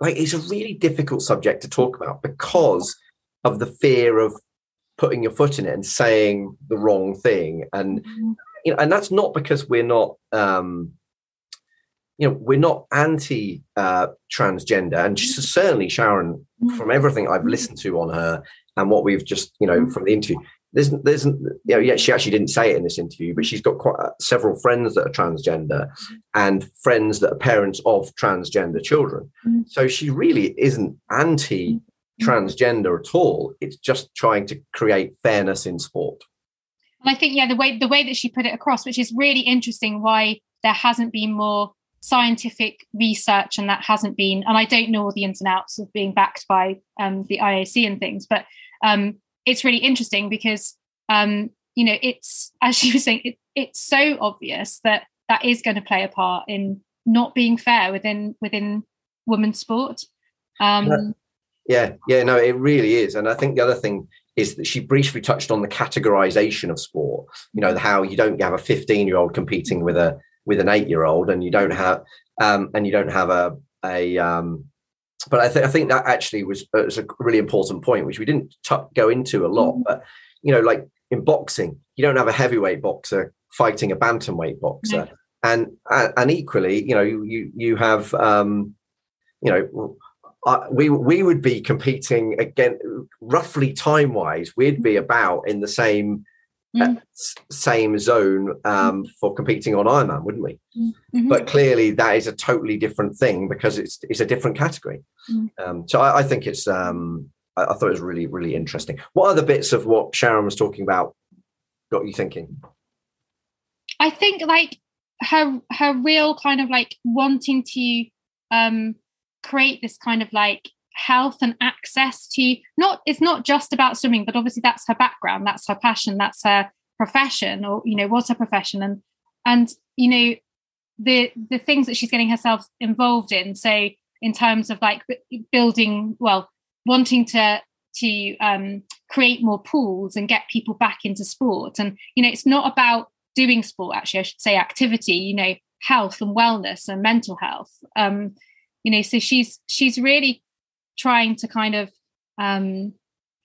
like, it's a really difficult subject to talk about because of the fear of putting your foot in it and saying the wrong thing. And mm-hmm. you know and that's not because we're not um you know we're not anti uh transgender. And mm-hmm. certainly sharon mm-hmm. from everything i've listened to on her and what we've just you know from the interview there's there's you know yeah she actually didn't say it in this interview but she's got quite uh, several friends that are transgender and friends that are parents of transgender children. So she really isn't anti transgender at all. It's just trying to create fairness in sport. And I think, yeah, the way the way that she put it across, which is really interesting, why there hasn't been more scientific research and that hasn't been, and I don't know all the ins and outs of being backed by um, the IOC and things, but um, it's really interesting because um, you know it's as she was saying, it, it's so obvious that that is going to play a part in not being fair within within women's sport. Yeah, yeah, no, it really is. And I think the other thing is that she briefly touched on the categorization of sport. You know, how you don't have a 15 year old competing with a with an eight year old, and you don't have um, and you don't have a a um, but I, th- I think that actually was, uh, was a really important point, which we didn't t- go into a lot. Mm-hmm. But you know, like in boxing, you don't have a heavyweight boxer fighting a bantamweight boxer, and and equally, you know, you you have um, you know uh, we we would be competing again roughly time wise we'd be about in the same uh, mm. uh, same zone um, mm. for competing on Ironman wouldn't we mm-hmm. but clearly that is a totally different thing because it's it's a different category mm. um, so I, I, think it's um, I, I thought it was really really interesting. What other bits of what Sharon was talking about got you thinking? I think like her her real kind of like wanting to um create this kind of like health and access to not it's not just about swimming but obviously that's her background that's her passion that's her profession or you know was her profession. And and you know the the things that she's getting herself involved in so in terms of like building well wanting to to um, create more pools and get people back into sport. And you know it's not about doing sport actually i should say activity you know health and wellness and mental health. Um you know so she's she's really trying to kind of um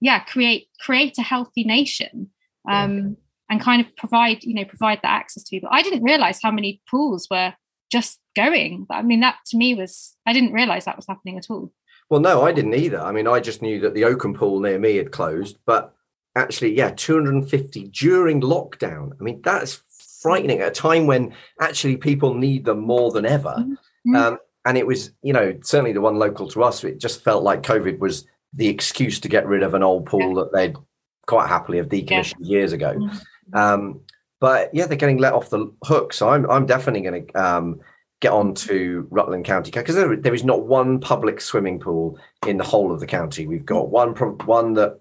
yeah create create a healthy nation um yeah. and kind of provide you know provide that access to people. I didn't realize how many pools were just going i mean that to me was i didn't realize that was happening at all. Well no i didn't either. I mean i just knew that the oakham pool near me had closed but actually yeah 250 during lockdown. I mean that's frightening at a time when actually people need them more than ever. Mm-hmm. um, and it was you know certainly the one local to us it just felt like covid was the excuse to get rid of an old pool yeah. that they'd quite happily have decommissioned yeah. years ago mm-hmm. um, but yeah they're getting let off the hook so i'm, I'm definitely going to um, get on to rutland county because there, there is not one public swimming pool in the whole of the county we've got one one that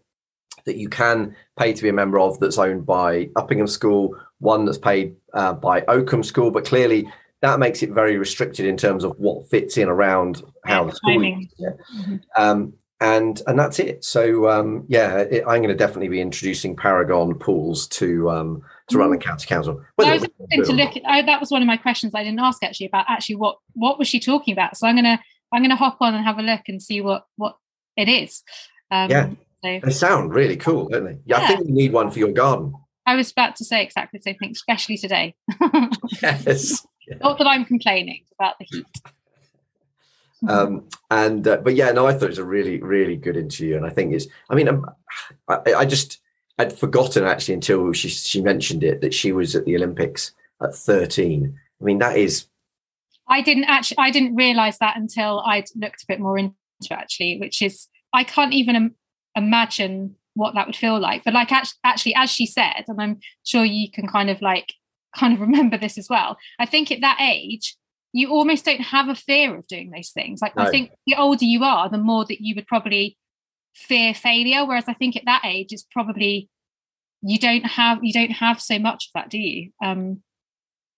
that you can pay to be a member of that's owned by uppingham school one that's paid uh, by oakham school but clearly that makes it very restricted in terms of what fits in around how the school is. Yeah. Mm-hmm. Um, and and that's it. So um, yeah, it, I'm going to definitely be introducing Paragon pools to um, to Rutland mm. County Council. I was to look at, I, that was one of my questions I didn't ask actually about actually what what was she talking about. So I'm gonna I'm gonna hop on and have a look and see what what it is. Um, yeah, so. they sound really cool, don't they? Yeah, yeah, I think you need one for your garden. I was about to say exactly the same thing, especially today. yes. Not that I'm complaining about the heat. um, and uh, but yeah, no, I thought it was a really, really good interview, and I think it's. I mean, um, I, I just I'd forgotten actually until she she mentioned it that she was at the Olympics at 13. I mean, that is. I didn't actually. I didn't realize that until I'd looked a bit more into it, actually, which is I can't even Im- imagine what that would feel like. But like actually, actually, as she said, and I'm sure you can kind of like kind of remember this as well. I think at that age, you almost don't have a fear of doing those things. Like no. I think the older you are, the more that you would probably fear failure. Whereas I think at that age, it's probably you don't have you don't have so much of that, do you? Um,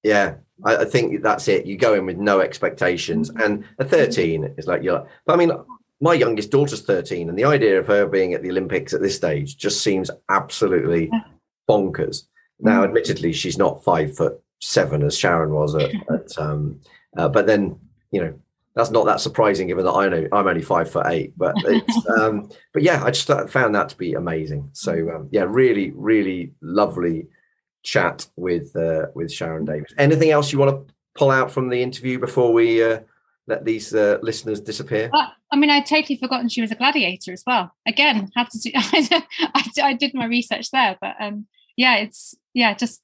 yeah, I, I think that's it. You go in with no expectations, mm-hmm. and at thirteen, it's like you're. But I mean, my youngest daughter's thirteen, and the idea of her being at the Olympics at this stage just seems absolutely bonkers. Now, mm. admittedly, she's not five foot seven as Sharon was at, at um, uh, but then you know that's not that surprising given that I know I'm only five foot eight. But um, but yeah, I just found that to be amazing. So um, yeah, really, really lovely chat with uh, with Sharon Davies. Anything else you want to pull out from the interview before we uh, let these uh, listeners disappear? Uh, I mean, I'd totally forgotten she was a gladiator as well. Again, had to do. I, I did my research there, but um, yeah, it's yeah, just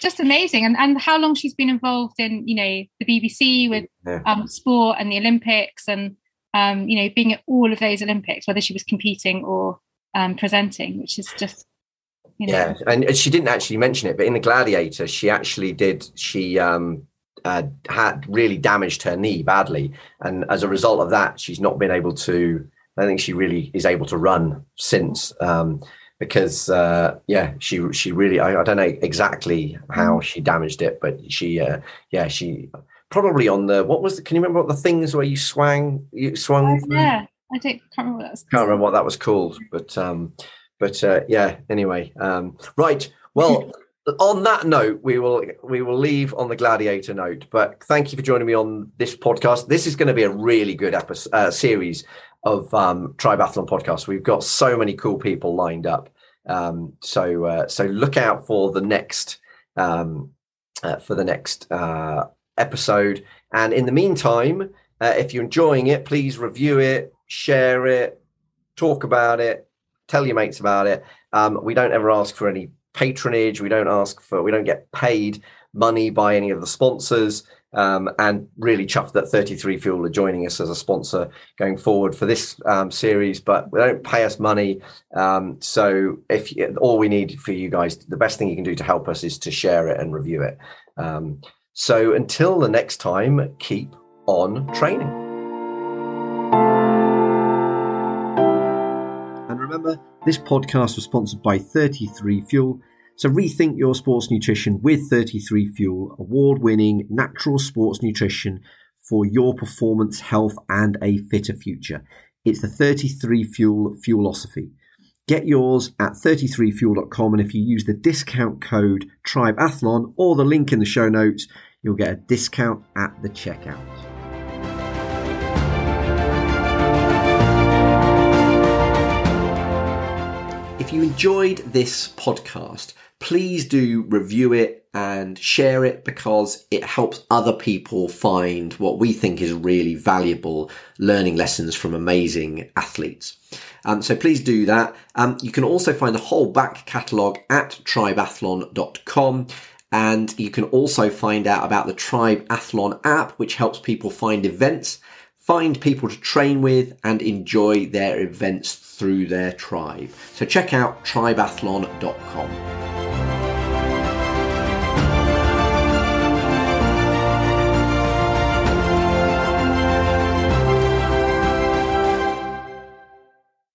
just amazing. And and how long she's been involved in you know the BBC with yeah. um, sport and the Olympics and um, you know being at all of those Olympics, whether she was competing or um, presenting, which is just you know. yeah. And she didn't actually mention it, but in the Gladiator, she actually did. She um, uh, had really damaged her knee badly, and as a result of that, she's not been able to. I think she really is able to run since. Um, because uh, yeah, she she really I, I, don't know exactly how she damaged it, but she uh, yeah she probably on the what was the, can you remember what the things where you swung you swung? Oh, yeah, I don't can't remember what that was. Can't remember what that was called, but um, but uh, yeah. Anyway, um, right. Well. on that note, we will we will leave on the gladiator note. But thank you for joining me on this podcast. This is going to be a really good episode uh, series of um, Triathlon podcast. We've got so many cool people lined up. Um, so uh, so look out for the next um, uh, for the next uh, episode. And in the meantime, uh, if you're enjoying it, please review it, share it, talk about it, tell your mates about it. Um, we don't ever ask for any patronage. We don't ask for. We don't get paid money by any of the sponsors. Um, and really chuffed that 33 Fuel are joining us as a sponsor going forward for this um, series. But they don't pay us money, um, so if all we need for you guys, the best thing you can do to help us is to share it and review it. Um, so until the next time, keep on training. And remember, this podcast was sponsored by 33 Fuel. So rethink your sports nutrition with 33 Fuel, award winning natural sports nutrition for your performance, health, and a fitter future. It's the 33 Fuel Fuelosophy. Get yours at 33fuel.com, and if you use the discount code TRIBEATHLON or the link in the show notes, you'll get a discount at the checkout. If you enjoyed this podcast, please do review it and share it because it helps other people find what we think is really valuable learning lessons from amazing athletes. Um, so please do that. Um, you can also find the whole back catalogue at tribeathlon.com. And you can also find out about the Tribe Athlon app, which helps people find events, find people to train with, and enjoy their events through their tribe. So check out tribeathlon.com.